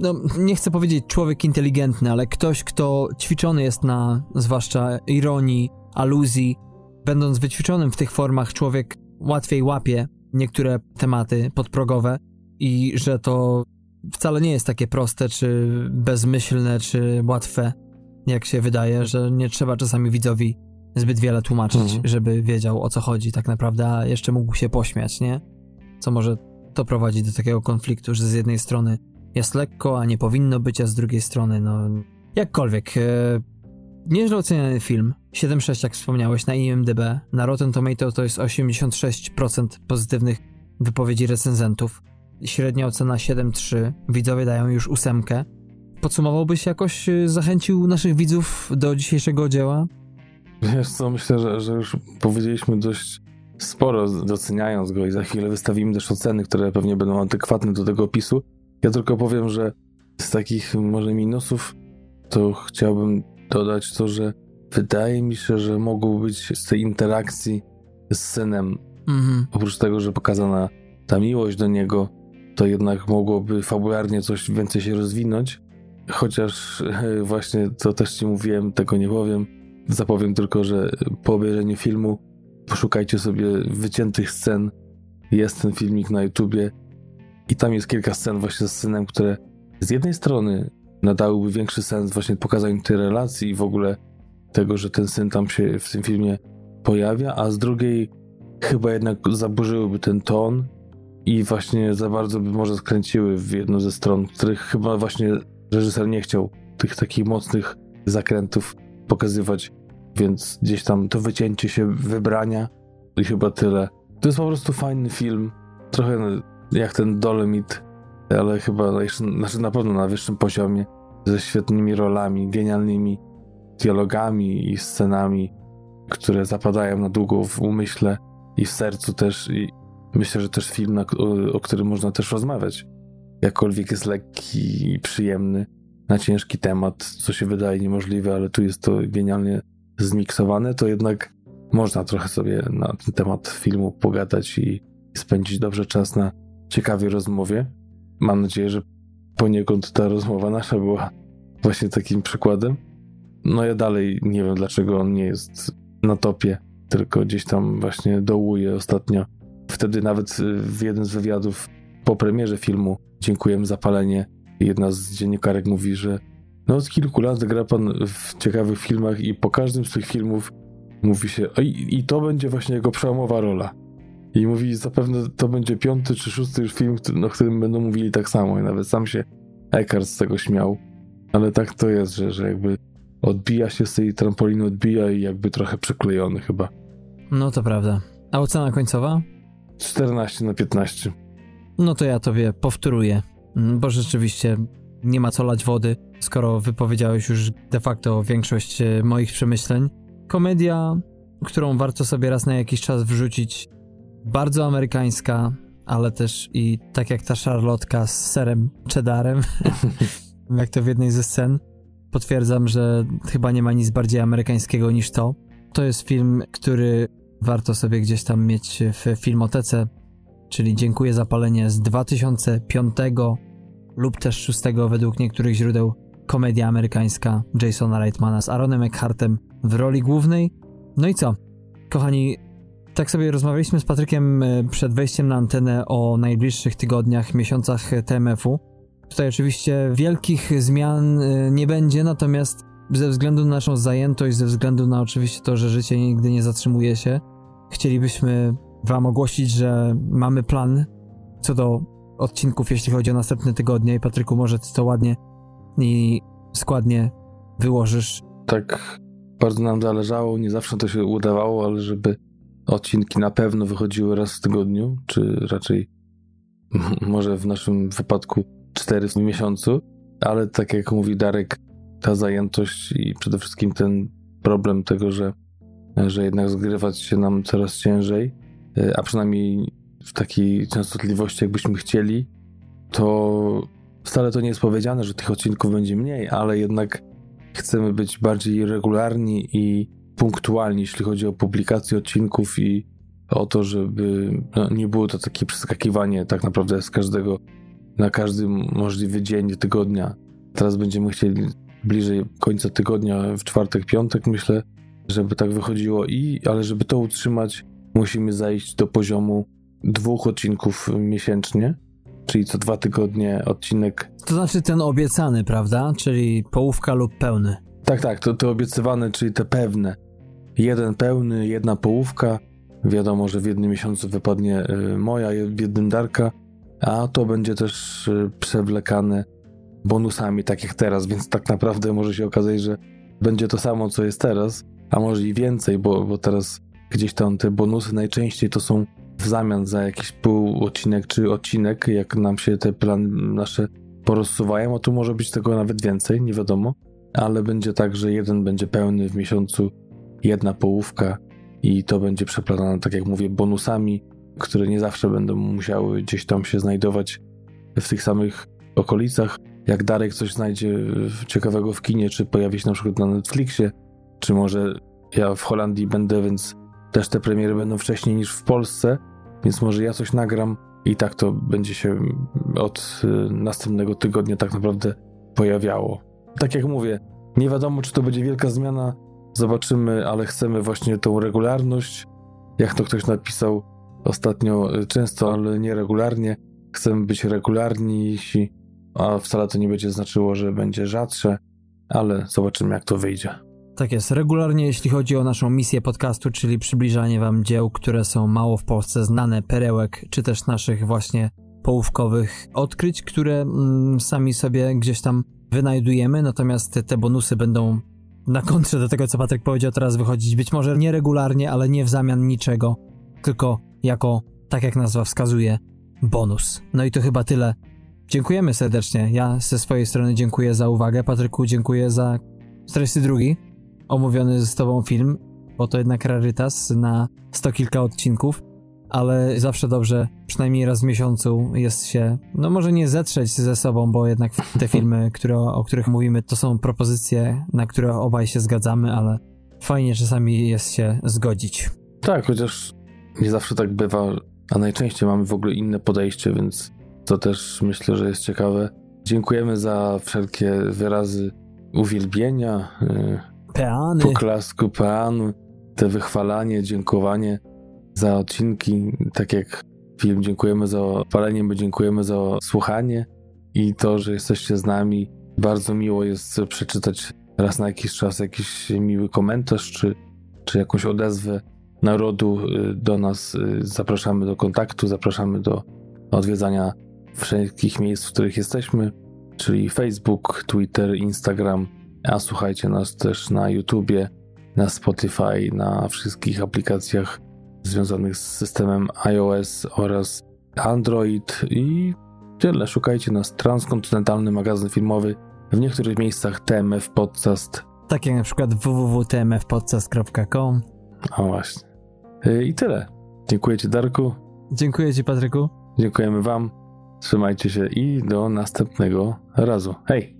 S1: no, nie chcę powiedzieć człowiek inteligentny, ale ktoś, kto ćwiczony jest na zwłaszcza ironii, aluzji, będąc wyćwiczonym w tych formach, człowiek łatwiej łapie niektóre tematy podprogowe i że to wcale nie jest takie proste, czy bezmyślne, czy łatwe, jak się wydaje, że nie trzeba czasami widzowi zbyt wiele tłumaczyć, mhm. żeby wiedział o co chodzi tak naprawdę, a jeszcze mógł się pośmiać, nie? Co może to prowadzi do takiego konfliktu, że z jednej strony jest lekko, a nie powinno być, a z drugiej strony, no... Jakkolwiek, e, nieźle oceniany film, 7,6 jak wspomniałeś na IMDb, na Rotten Tomato to jest 86% pozytywnych wypowiedzi recenzentów, średnia ocena 7,3, widzowie dają już ósemkę. Podsumowałbyś jakoś, e, zachęcił naszych widzów do dzisiejszego dzieła?
S2: Wiesz co, myślę, że, że już powiedzieliśmy dość sporo, doceniając go i za chwilę wystawimy też oceny, które pewnie będą adekwatne do tego opisu. Ja tylko powiem, że z takich może minusów to chciałbym dodać to, że wydaje mi się, że mogło być z tej interakcji z synem, mhm. oprócz tego, że pokazana ta miłość do niego, to jednak mogłoby fabularnie coś więcej się rozwinąć. Chociaż właśnie to też ci mówiłem, tego nie powiem. Zapowiem tylko, że po obejrzeniu filmu poszukajcie sobie wyciętych scen. Jest ten filmik na YouTubie i tam jest kilka scen właśnie z synem, które z jednej strony nadałyby większy sens właśnie pokazaniu tej relacji i w ogóle tego, że ten syn tam się w tym filmie pojawia, a z drugiej chyba jednak zaburzyłyby ten ton i właśnie za bardzo by może skręciły w jedną ze stron, których chyba właśnie reżyser nie chciał tych takich mocnych zakrętów pokazywać, więc gdzieś tam to wycięcie się wybrania i chyba tyle. To jest po prostu fajny film, trochę jak ten Dolomit, ale chyba jeszcze, znaczy na pewno na wyższym poziomie, ze świetnymi rolami, genialnymi dialogami i scenami, które zapadają na długo w umyśle i w sercu też. I myślę, że też film, o, o którym można też rozmawiać. Jakkolwiek jest lekki i przyjemny na ciężki temat, co się wydaje niemożliwe, ale tu jest to genialnie zmiksowane, to jednak można trochę sobie na ten temat filmu pogadać i spędzić dobrze czas na ciekawej rozmowie. Mam nadzieję, że poniekąd ta rozmowa nasza była właśnie takim przykładem. No ja dalej nie wiem, dlaczego on nie jest na topie, tylko gdzieś tam właśnie dołuje ostatnio. Wtedy nawet w jeden z wywiadów po premierze filmu Dziękujemy za palenie. Jedna z dziennikarek mówi, że no od kilku lat gra pan w ciekawych filmach i po każdym z tych filmów mówi się i, i to będzie właśnie jego przełomowa rola. I mówi, zapewne to będzie piąty czy szósty już film, o którym będą mówili tak samo. I nawet sam się Eckhart z tego śmiał. Ale tak to jest, że, że jakby odbija się z tej trampoliny, odbija i jakby trochę przyklejony chyba.
S1: No to prawda. A ocena końcowa?
S2: 14 na 15.
S1: No to ja tobie powtóruję, bo rzeczywiście nie ma co lać wody, skoro wypowiedziałeś już de facto większość e, moich przemyśleń. Komedia, którą warto sobie raz na jakiś czas wrzucić, bardzo amerykańska, ale też i tak jak ta szarlotka z serem cheddarem, jak to w jednej ze scen. Potwierdzam, że chyba nie ma nic bardziej amerykańskiego niż to. To jest film, który warto sobie gdzieś tam mieć w filmotece, czyli Dziękuję za palenie z 2005 lub też 6 według niektórych źródeł komedia amerykańska Jasona Reitmana z Aaronem Eckhartem w roli głównej. No i co? Kochani, tak sobie rozmawialiśmy z Patrykiem e, przed wejściem na antenę o najbliższych tygodniach, miesiącach TMF-u. Tutaj oczywiście wielkich zmian e, nie będzie, natomiast ze względu na naszą zajętość, ze względu na oczywiście to, że życie nigdy nie zatrzymuje się, chcielibyśmy Wam ogłosić, że mamy plan co do odcinków, jeśli chodzi o następne tygodnie. I Patryku, może Ty to ładnie i składnie wyłożysz.
S2: Tak, bardzo nam zależało, nie zawsze to się udawało, ale żeby odcinki na pewno wychodziły raz w tygodniu, czy raczej może w naszym wypadku cztery w miesiącu. ale tak jak mówi Darek, ta zajętość i przede wszystkim ten problem tego, że, że jednak zgrywać się nam coraz ciężej, a przynajmniej w takiej częstotliwości, jakbyśmy chcieli, to wcale to nie jest powiedziane, że tych odcinków będzie mniej, ale jednak chcemy być bardziej regularni i punktualni, jeśli chodzi o publikację odcinków i o to, żeby no, nie było to takie przeskakiwanie tak naprawdę z każdego na każdy możliwy dzień tygodnia. Teraz będziemy chcieli bliżej końca tygodnia, w czwartek, piątek, myślę, żeby tak wychodziło i, ale żeby to utrzymać, musimy zajść do poziomu dwóch odcinków miesięcznie, czyli co dwa tygodnie odcinek.
S1: To znaczy ten obiecany, prawda? Czyli połówka lub pełny.
S2: Tak, tak, to, to obiecywane, czyli te pewne. Jeden pełny, jedna połówka. Wiadomo, że w jednym miesiącu wypadnie y, moja, w jednym Darka, a to będzie też y, przewlekane bonusami, tak jak teraz, więc tak naprawdę może się okazać, że będzie to samo, co jest teraz, a może i więcej, bo, bo teraz gdzieś tam te bonusy najczęściej to są w zamian za jakiś pół odcinek czy odcinek, jak nam się te plany nasze porozsuwają, a tu może być tego nawet więcej, nie wiadomo, ale będzie tak, że jeden będzie pełny w miesiącu, jedna połówka i to będzie przeplatane, tak jak mówię, bonusami, które nie zawsze będą musiały gdzieś tam się znajdować w tych samych okolicach. Jak Darek coś znajdzie ciekawego w kinie, czy pojawi się na przykład na Netflixie, czy może ja w Holandii będę, więc też te premiery będą wcześniej niż w Polsce, więc może ja coś nagram i tak to będzie się od y, następnego tygodnia tak naprawdę pojawiało. Tak jak mówię, nie wiadomo, czy to będzie wielka zmiana, zobaczymy, ale chcemy właśnie tą regularność. Jak to ktoś napisał ostatnio, y, często, ale nieregularnie. Chcemy być regularni, a wcale to nie będzie znaczyło, że będzie rzadsze, ale zobaczymy, jak to wyjdzie.
S1: Tak jest. Regularnie, jeśli chodzi o naszą misję podcastu, czyli przybliżanie Wam dzieł, które są mało w Polsce znane, perełek, czy też naszych właśnie połówkowych odkryć, które mm, sami sobie gdzieś tam wynajdujemy, natomiast te bonusy będą na kontrze do tego, co Patryk powiedział, teraz wychodzić być może nieregularnie, ale nie w zamian niczego, tylko jako, tak jak nazwa wskazuje, bonus. No i to chyba tyle. Dziękujemy serdecznie. Ja ze swojej strony dziękuję za uwagę. Patryku, dziękuję za 42 omówiony ze tobą film, bo to jednak rarytas na sto kilka odcinków, ale zawsze dobrze, przynajmniej raz w miesiącu jest się, no może nie zetrzeć ze sobą, bo jednak te filmy, które, o których mówimy, to są propozycje, na które obaj się zgadzamy, ale fajnie czasami jest się zgodzić.
S2: Tak, chociaż nie zawsze tak bywa, a najczęściej mamy w ogóle inne podejście, więc to też myślę, że jest ciekawe. Dziękujemy za wszelkie wyrazy uwielbienia, y,
S1: Peany.
S2: Poklasku, peanu, te wychwalanie, dziękowanie za odcinki, tak jak film dziękujemy za palenie, my dziękujemy za słuchanie i to, że jesteście z nami. Bardzo miło jest przeczytać raz na jakiś czas jakiś miły komentarz, czy, czy jakąś odezwę narodu y, do nas. Y, zapraszamy do kontaktu, zapraszamy do odwiedzania wszelkich miejsc, w których jesteśmy, czyli Facebook, Twitter, Instagram, a słuchajcie nas też na YouTubie, na Spotify, na wszystkich aplikacjach związanych z systemem iOS oraz Android i tyle. Szukajcie nas transkontynentalny magazyn filmowy, w niektórych miejscach TMF Podcast.
S1: Tak jak na przykład www.tmfpodcast.com.
S2: A właśnie. I tyle. Dziękuję Ci, Darku.
S1: Dziękuję Ci, Patryku.
S2: Dziękujemy Wam. Trzymajcie się i do następnego razu. Hej!